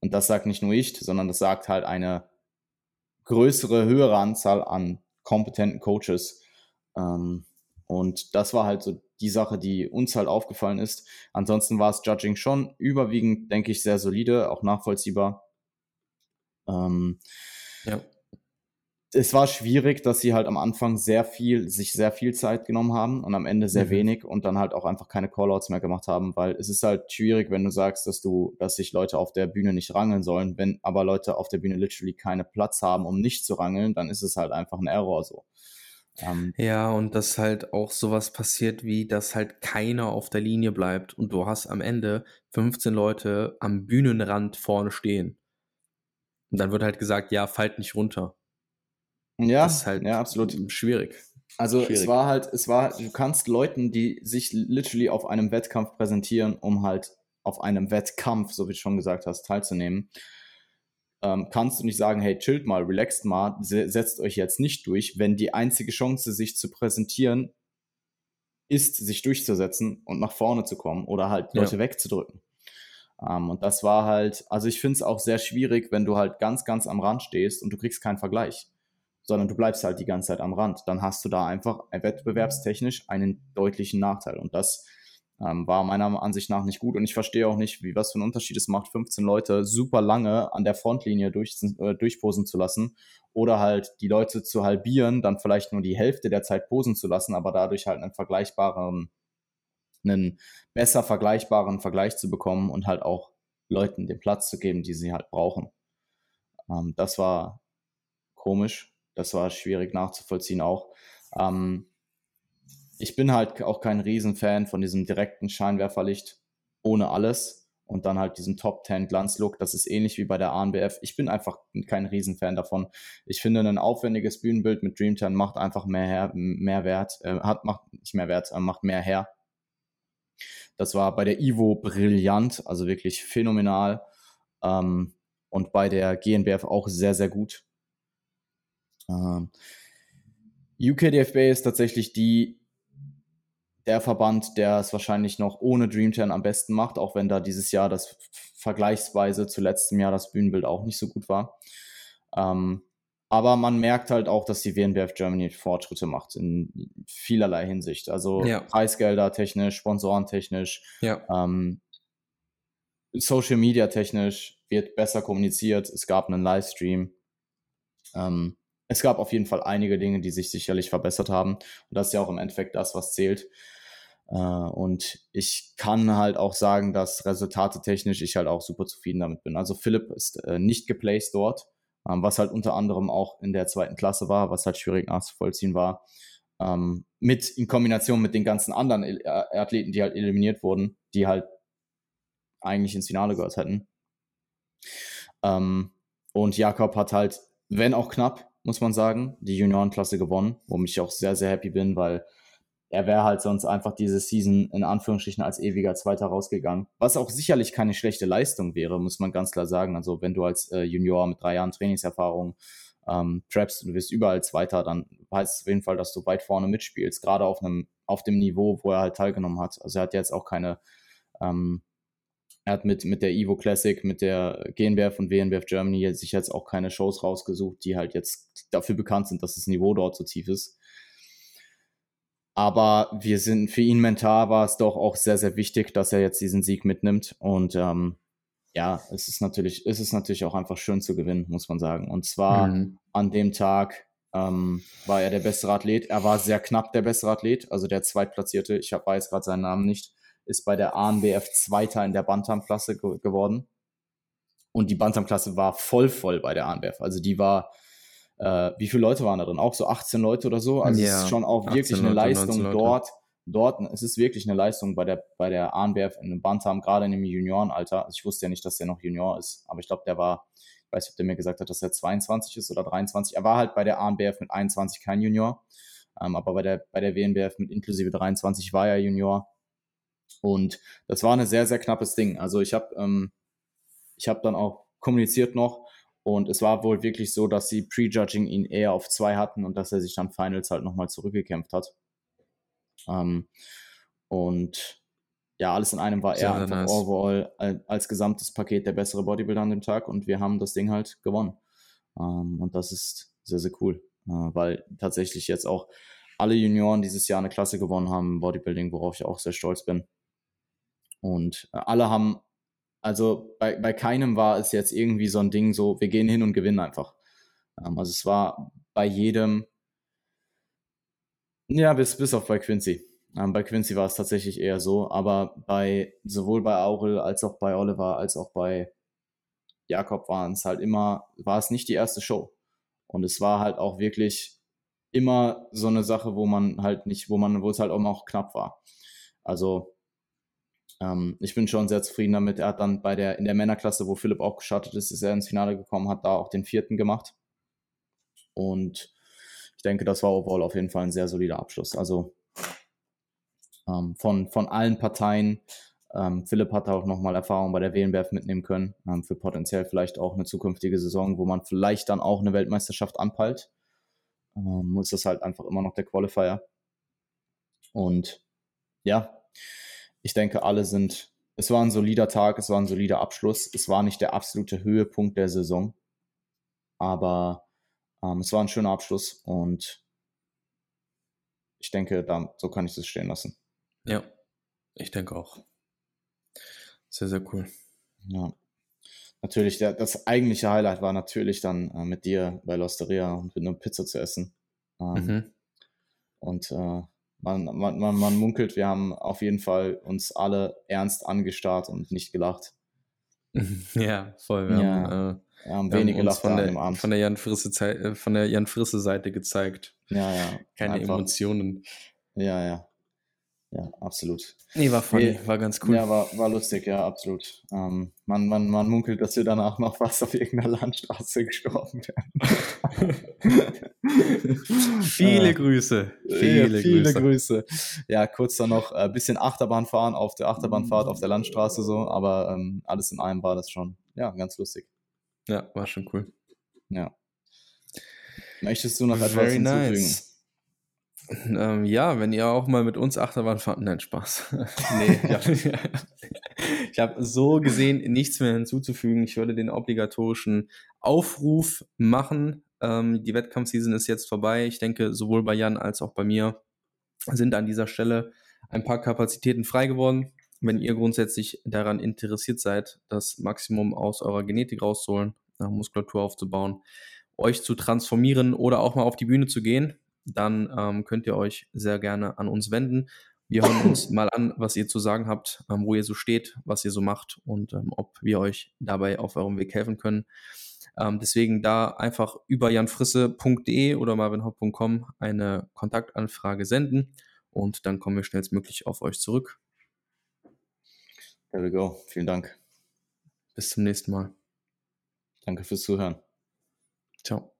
und das sagt nicht nur ich, sondern das sagt halt eine größere, höhere Anzahl an kompetenten Coaches. Ähm, und das war halt so die Sache, die uns halt aufgefallen ist. Ansonsten war es Judging schon überwiegend, denke ich, sehr solide, auch nachvollziehbar. Ähm, ja es war schwierig, dass sie halt am Anfang sehr viel, sich sehr viel Zeit genommen haben und am Ende sehr mhm. wenig und dann halt auch einfach keine Callouts mehr gemacht haben, weil es ist halt schwierig, wenn du sagst, dass du, dass sich Leute auf der Bühne nicht rangeln sollen, wenn aber Leute auf der Bühne literally keine Platz haben, um nicht zu rangeln, dann ist es halt einfach ein Error so. Ähm, ja, und dass halt auch sowas passiert, wie dass halt keiner auf der Linie bleibt und du hast am Ende 15 Leute am Bühnenrand vorne stehen. Und dann wird halt gesagt, ja, fallt nicht runter. Ja, das ist halt ja, absolut schwierig. Also schwierig. es war halt, es war, du kannst Leuten, die sich literally auf einem Wettkampf präsentieren, um halt auf einem Wettkampf, so wie du schon gesagt hast, teilzunehmen, ähm, kannst du nicht sagen, hey, chillt mal, relaxt mal, setzt euch jetzt nicht durch, wenn die einzige Chance, sich zu präsentieren, ist, sich durchzusetzen und nach vorne zu kommen oder halt Leute ja. wegzudrücken. Ähm, und das war halt, also ich finde es auch sehr schwierig, wenn du halt ganz, ganz am Rand stehst und du kriegst keinen Vergleich sondern du bleibst halt die ganze Zeit am Rand. Dann hast du da einfach wettbewerbstechnisch einen deutlichen Nachteil. Und das ähm, war meiner Ansicht nach nicht gut. Und ich verstehe auch nicht, wie was für einen Unterschied es macht, 15 Leute super lange an der Frontlinie durch, äh, durchposen zu lassen oder halt die Leute zu halbieren, dann vielleicht nur die Hälfte der Zeit posen zu lassen, aber dadurch halt einen vergleichbaren, einen besser vergleichbaren Vergleich zu bekommen und halt auch Leuten den Platz zu geben, die sie halt brauchen. Ähm, das war komisch. Das war schwierig nachzuvollziehen auch. Ähm, ich bin halt auch kein Riesenfan von diesem direkten Scheinwerferlicht ohne alles und dann halt diesem Top 10 Glanzlook. Das ist ähnlich wie bei der ANBF. Ich bin einfach kein Riesenfan davon. Ich finde, ein aufwendiges Bühnenbild mit Dream 10 macht einfach mehr, her, mehr Wert, äh, hat, macht nicht mehr Wert, äh, macht mehr her. Das war bei der Ivo brillant, also wirklich phänomenal. Ähm, und bei der GNBF auch sehr, sehr gut. Ähm, UKDFB ist tatsächlich die, der Verband, der es wahrscheinlich noch ohne Dream 10 am besten macht, auch wenn da dieses Jahr das vergleichsweise zu letztem Jahr das Bühnenbild auch nicht so gut war. Ähm, aber man merkt halt auch, dass die WNBF Germany Fortschritte macht in vielerlei Hinsicht. Also ja. Preisgelder technisch, Sponsoren technisch, ja. ähm, Social Media technisch wird besser kommuniziert. Es gab einen Livestream. Ähm, es gab auf jeden Fall einige Dinge, die sich sicherlich verbessert haben. Und das ist ja auch im Endeffekt das, was zählt. Äh, und ich kann halt auch sagen, dass Resultate technisch ich halt auch super zufrieden damit bin. Also Philipp ist äh, nicht geplaced dort, ähm, was halt unter anderem auch in der zweiten Klasse war, was halt schwierig nachzuvollziehen war. Ähm, mit in Kombination mit den ganzen anderen äh, Athleten, die halt eliminiert wurden, die halt eigentlich ins Finale gehört hätten. Ähm, und Jakob hat halt, wenn auch knapp, muss man sagen, die Juniorenklasse gewonnen, womit ich auch sehr, sehr happy bin, weil er wäre halt sonst einfach diese Season in Anführungsstrichen als ewiger Zweiter rausgegangen. Was auch sicherlich keine schlechte Leistung wäre, muss man ganz klar sagen. Also wenn du als äh, Junior mit drei Jahren Trainingserfahrung ähm, trappst und du wirst überall Zweiter, dann heißt es auf jeden Fall, dass du weit vorne mitspielst, gerade auf auf dem Niveau, wo er halt teilgenommen hat. Also er hat jetzt auch keine ähm, er hat mit, mit der Evo Classic, mit der GNBF und WNBF Germany sich jetzt auch keine Shows rausgesucht, die halt jetzt dafür bekannt sind, dass das Niveau dort so tief ist. Aber wir sind, für ihn mental war es doch auch sehr, sehr wichtig, dass er jetzt diesen Sieg mitnimmt. Und ähm, ja, es ist natürlich, es ist natürlich auch einfach schön zu gewinnen, muss man sagen. Und zwar mhm. an dem Tag ähm, war er der bessere Athlet. Er war sehr knapp der bessere Athlet, also der Zweitplatzierte. Ich hab, weiß gerade seinen Namen nicht ist bei der ANBF Zweiter in der Bantam-Klasse ge geworden. Und die Bantam-Klasse war voll voll bei der ANBF. Also die war, äh, wie viele Leute waren da drin? Auch so 18 Leute oder so. Also ja, es ist schon auch wirklich eine Leistung dort, dort, es ist wirklich eine Leistung bei der, bei der ANBF in einem Bantam, gerade in dem Juniorenalter. Also ich wusste ja nicht, dass der noch Junior ist, aber ich glaube, der war, ich weiß nicht, ob der mir gesagt hat, dass er 22 ist oder 23. Er war halt bei der ANBF mit 21 kein Junior, ähm, aber bei der, bei der WNBF mit inklusive 23 war er Junior. Und das war ein sehr, sehr knappes Ding. Also ich habe ähm, ich hab dann auch kommuniziert noch und es war wohl wirklich so, dass sie Prejudging ihn eher auf zwei hatten und dass er sich dann Finals halt nochmal zurückgekämpft hat. Ähm, und ja, alles in einem war er einfach nice. overall als gesamtes Paket der bessere Bodybuilder an dem Tag und wir haben das Ding halt gewonnen. Ähm, und das ist sehr, sehr cool, äh, weil tatsächlich jetzt auch alle Junioren dieses Jahr eine Klasse gewonnen haben im Bodybuilding, worauf ich auch sehr stolz bin. Und äh, alle haben, also bei, bei keinem war es jetzt irgendwie so ein Ding, so wir gehen hin und gewinnen einfach. Ähm, also es war bei jedem, ja, bis, bis auf bei Quincy. Ähm, bei Quincy war es tatsächlich eher so, aber bei sowohl bei Aurel als auch bei Oliver als auch bei Jakob waren es halt immer, war es nicht die erste Show. Und es war halt auch wirklich immer so eine Sache, wo man halt nicht, wo man, wo es halt auch noch knapp war. Also ähm, ich bin schon sehr zufrieden damit. Er hat dann bei der, in der Männerklasse, wo Philipp auch gestartet ist, ist er ins Finale gekommen, hat da auch den vierten gemacht. Und ich denke, das war overall auf jeden Fall ein sehr solider Abschluss. Also ähm, von, von allen Parteien. Ähm, Philipp hat auch nochmal Erfahrung bei der WNBF mitnehmen können, ähm, für potenziell vielleicht auch eine zukünftige Saison, wo man vielleicht dann auch eine Weltmeisterschaft anpeilt. Ähm, ist das halt einfach immer noch der Qualifier. Und ja, ich denke, alle sind, es war ein solider Tag, es war ein solider Abschluss. Es war nicht der absolute Höhepunkt der Saison, aber ähm, es war ein schöner Abschluss und ich denke, da, so kann ich das stehen lassen. Ja, ich denke auch. Sehr, sehr cool. Ja. Natürlich, der, das eigentliche Highlight war natürlich dann äh, mit dir bei Losteria und mit einer Pizza zu essen. Ähm, mhm. Und äh, man, man, man, man munkelt, wir haben auf jeden Fall uns alle ernst angestarrt und nicht gelacht. Ja, voll. Wir ja, haben, äh, wir haben wenig gelacht von der, von der Jan Frisse von der Jan Frisse Seite gezeigt. Ja, ja. Keine einfach. Emotionen. Ja, ja. Ja, absolut. Nee, war funny, nee, war ganz cool. Ja, war, war lustig, ja, absolut. Ähm, man, man, man munkelt, dass wir danach noch fast auf irgendeiner Landstraße gestorben wären. viele äh, Grüße. Viele, viele Grüße. Grüße. Ja, kurz dann noch ein äh, bisschen Achterbahn fahren auf der Achterbahnfahrt auf der Landstraße so, aber ähm, alles in einem war das schon, ja, ganz lustig. Ja, war schon cool. Ja. Möchtest du noch etwas Very hinzufügen? Nice. Ähm, ja, wenn ihr auch mal mit uns Achterbahn fahrt, nein, Spaß. nee, ich habe so gesehen nichts mehr hinzuzufügen. Ich würde den obligatorischen Aufruf machen. Ähm, die Wettkampfseason ist jetzt vorbei. Ich denke, sowohl bei Jan als auch bei mir sind an dieser Stelle ein paar Kapazitäten frei geworden. Wenn ihr grundsätzlich daran interessiert seid, das Maximum aus eurer Genetik rauszuholen, Muskulatur aufzubauen, euch zu transformieren oder auch mal auf die Bühne zu gehen, dann ähm, könnt ihr euch sehr gerne an uns wenden. Wir hören uns mal an, was ihr zu sagen habt, ähm, wo ihr so steht, was ihr so macht und ähm, ob wir euch dabei auf eurem Weg helfen können. Ähm, deswegen da einfach über janfrisse.de oder marvinhaupt.com eine Kontaktanfrage senden und dann kommen wir schnellstmöglich auf euch zurück. There we go. Vielen Dank. Bis zum nächsten Mal. Danke fürs Zuhören. Ciao.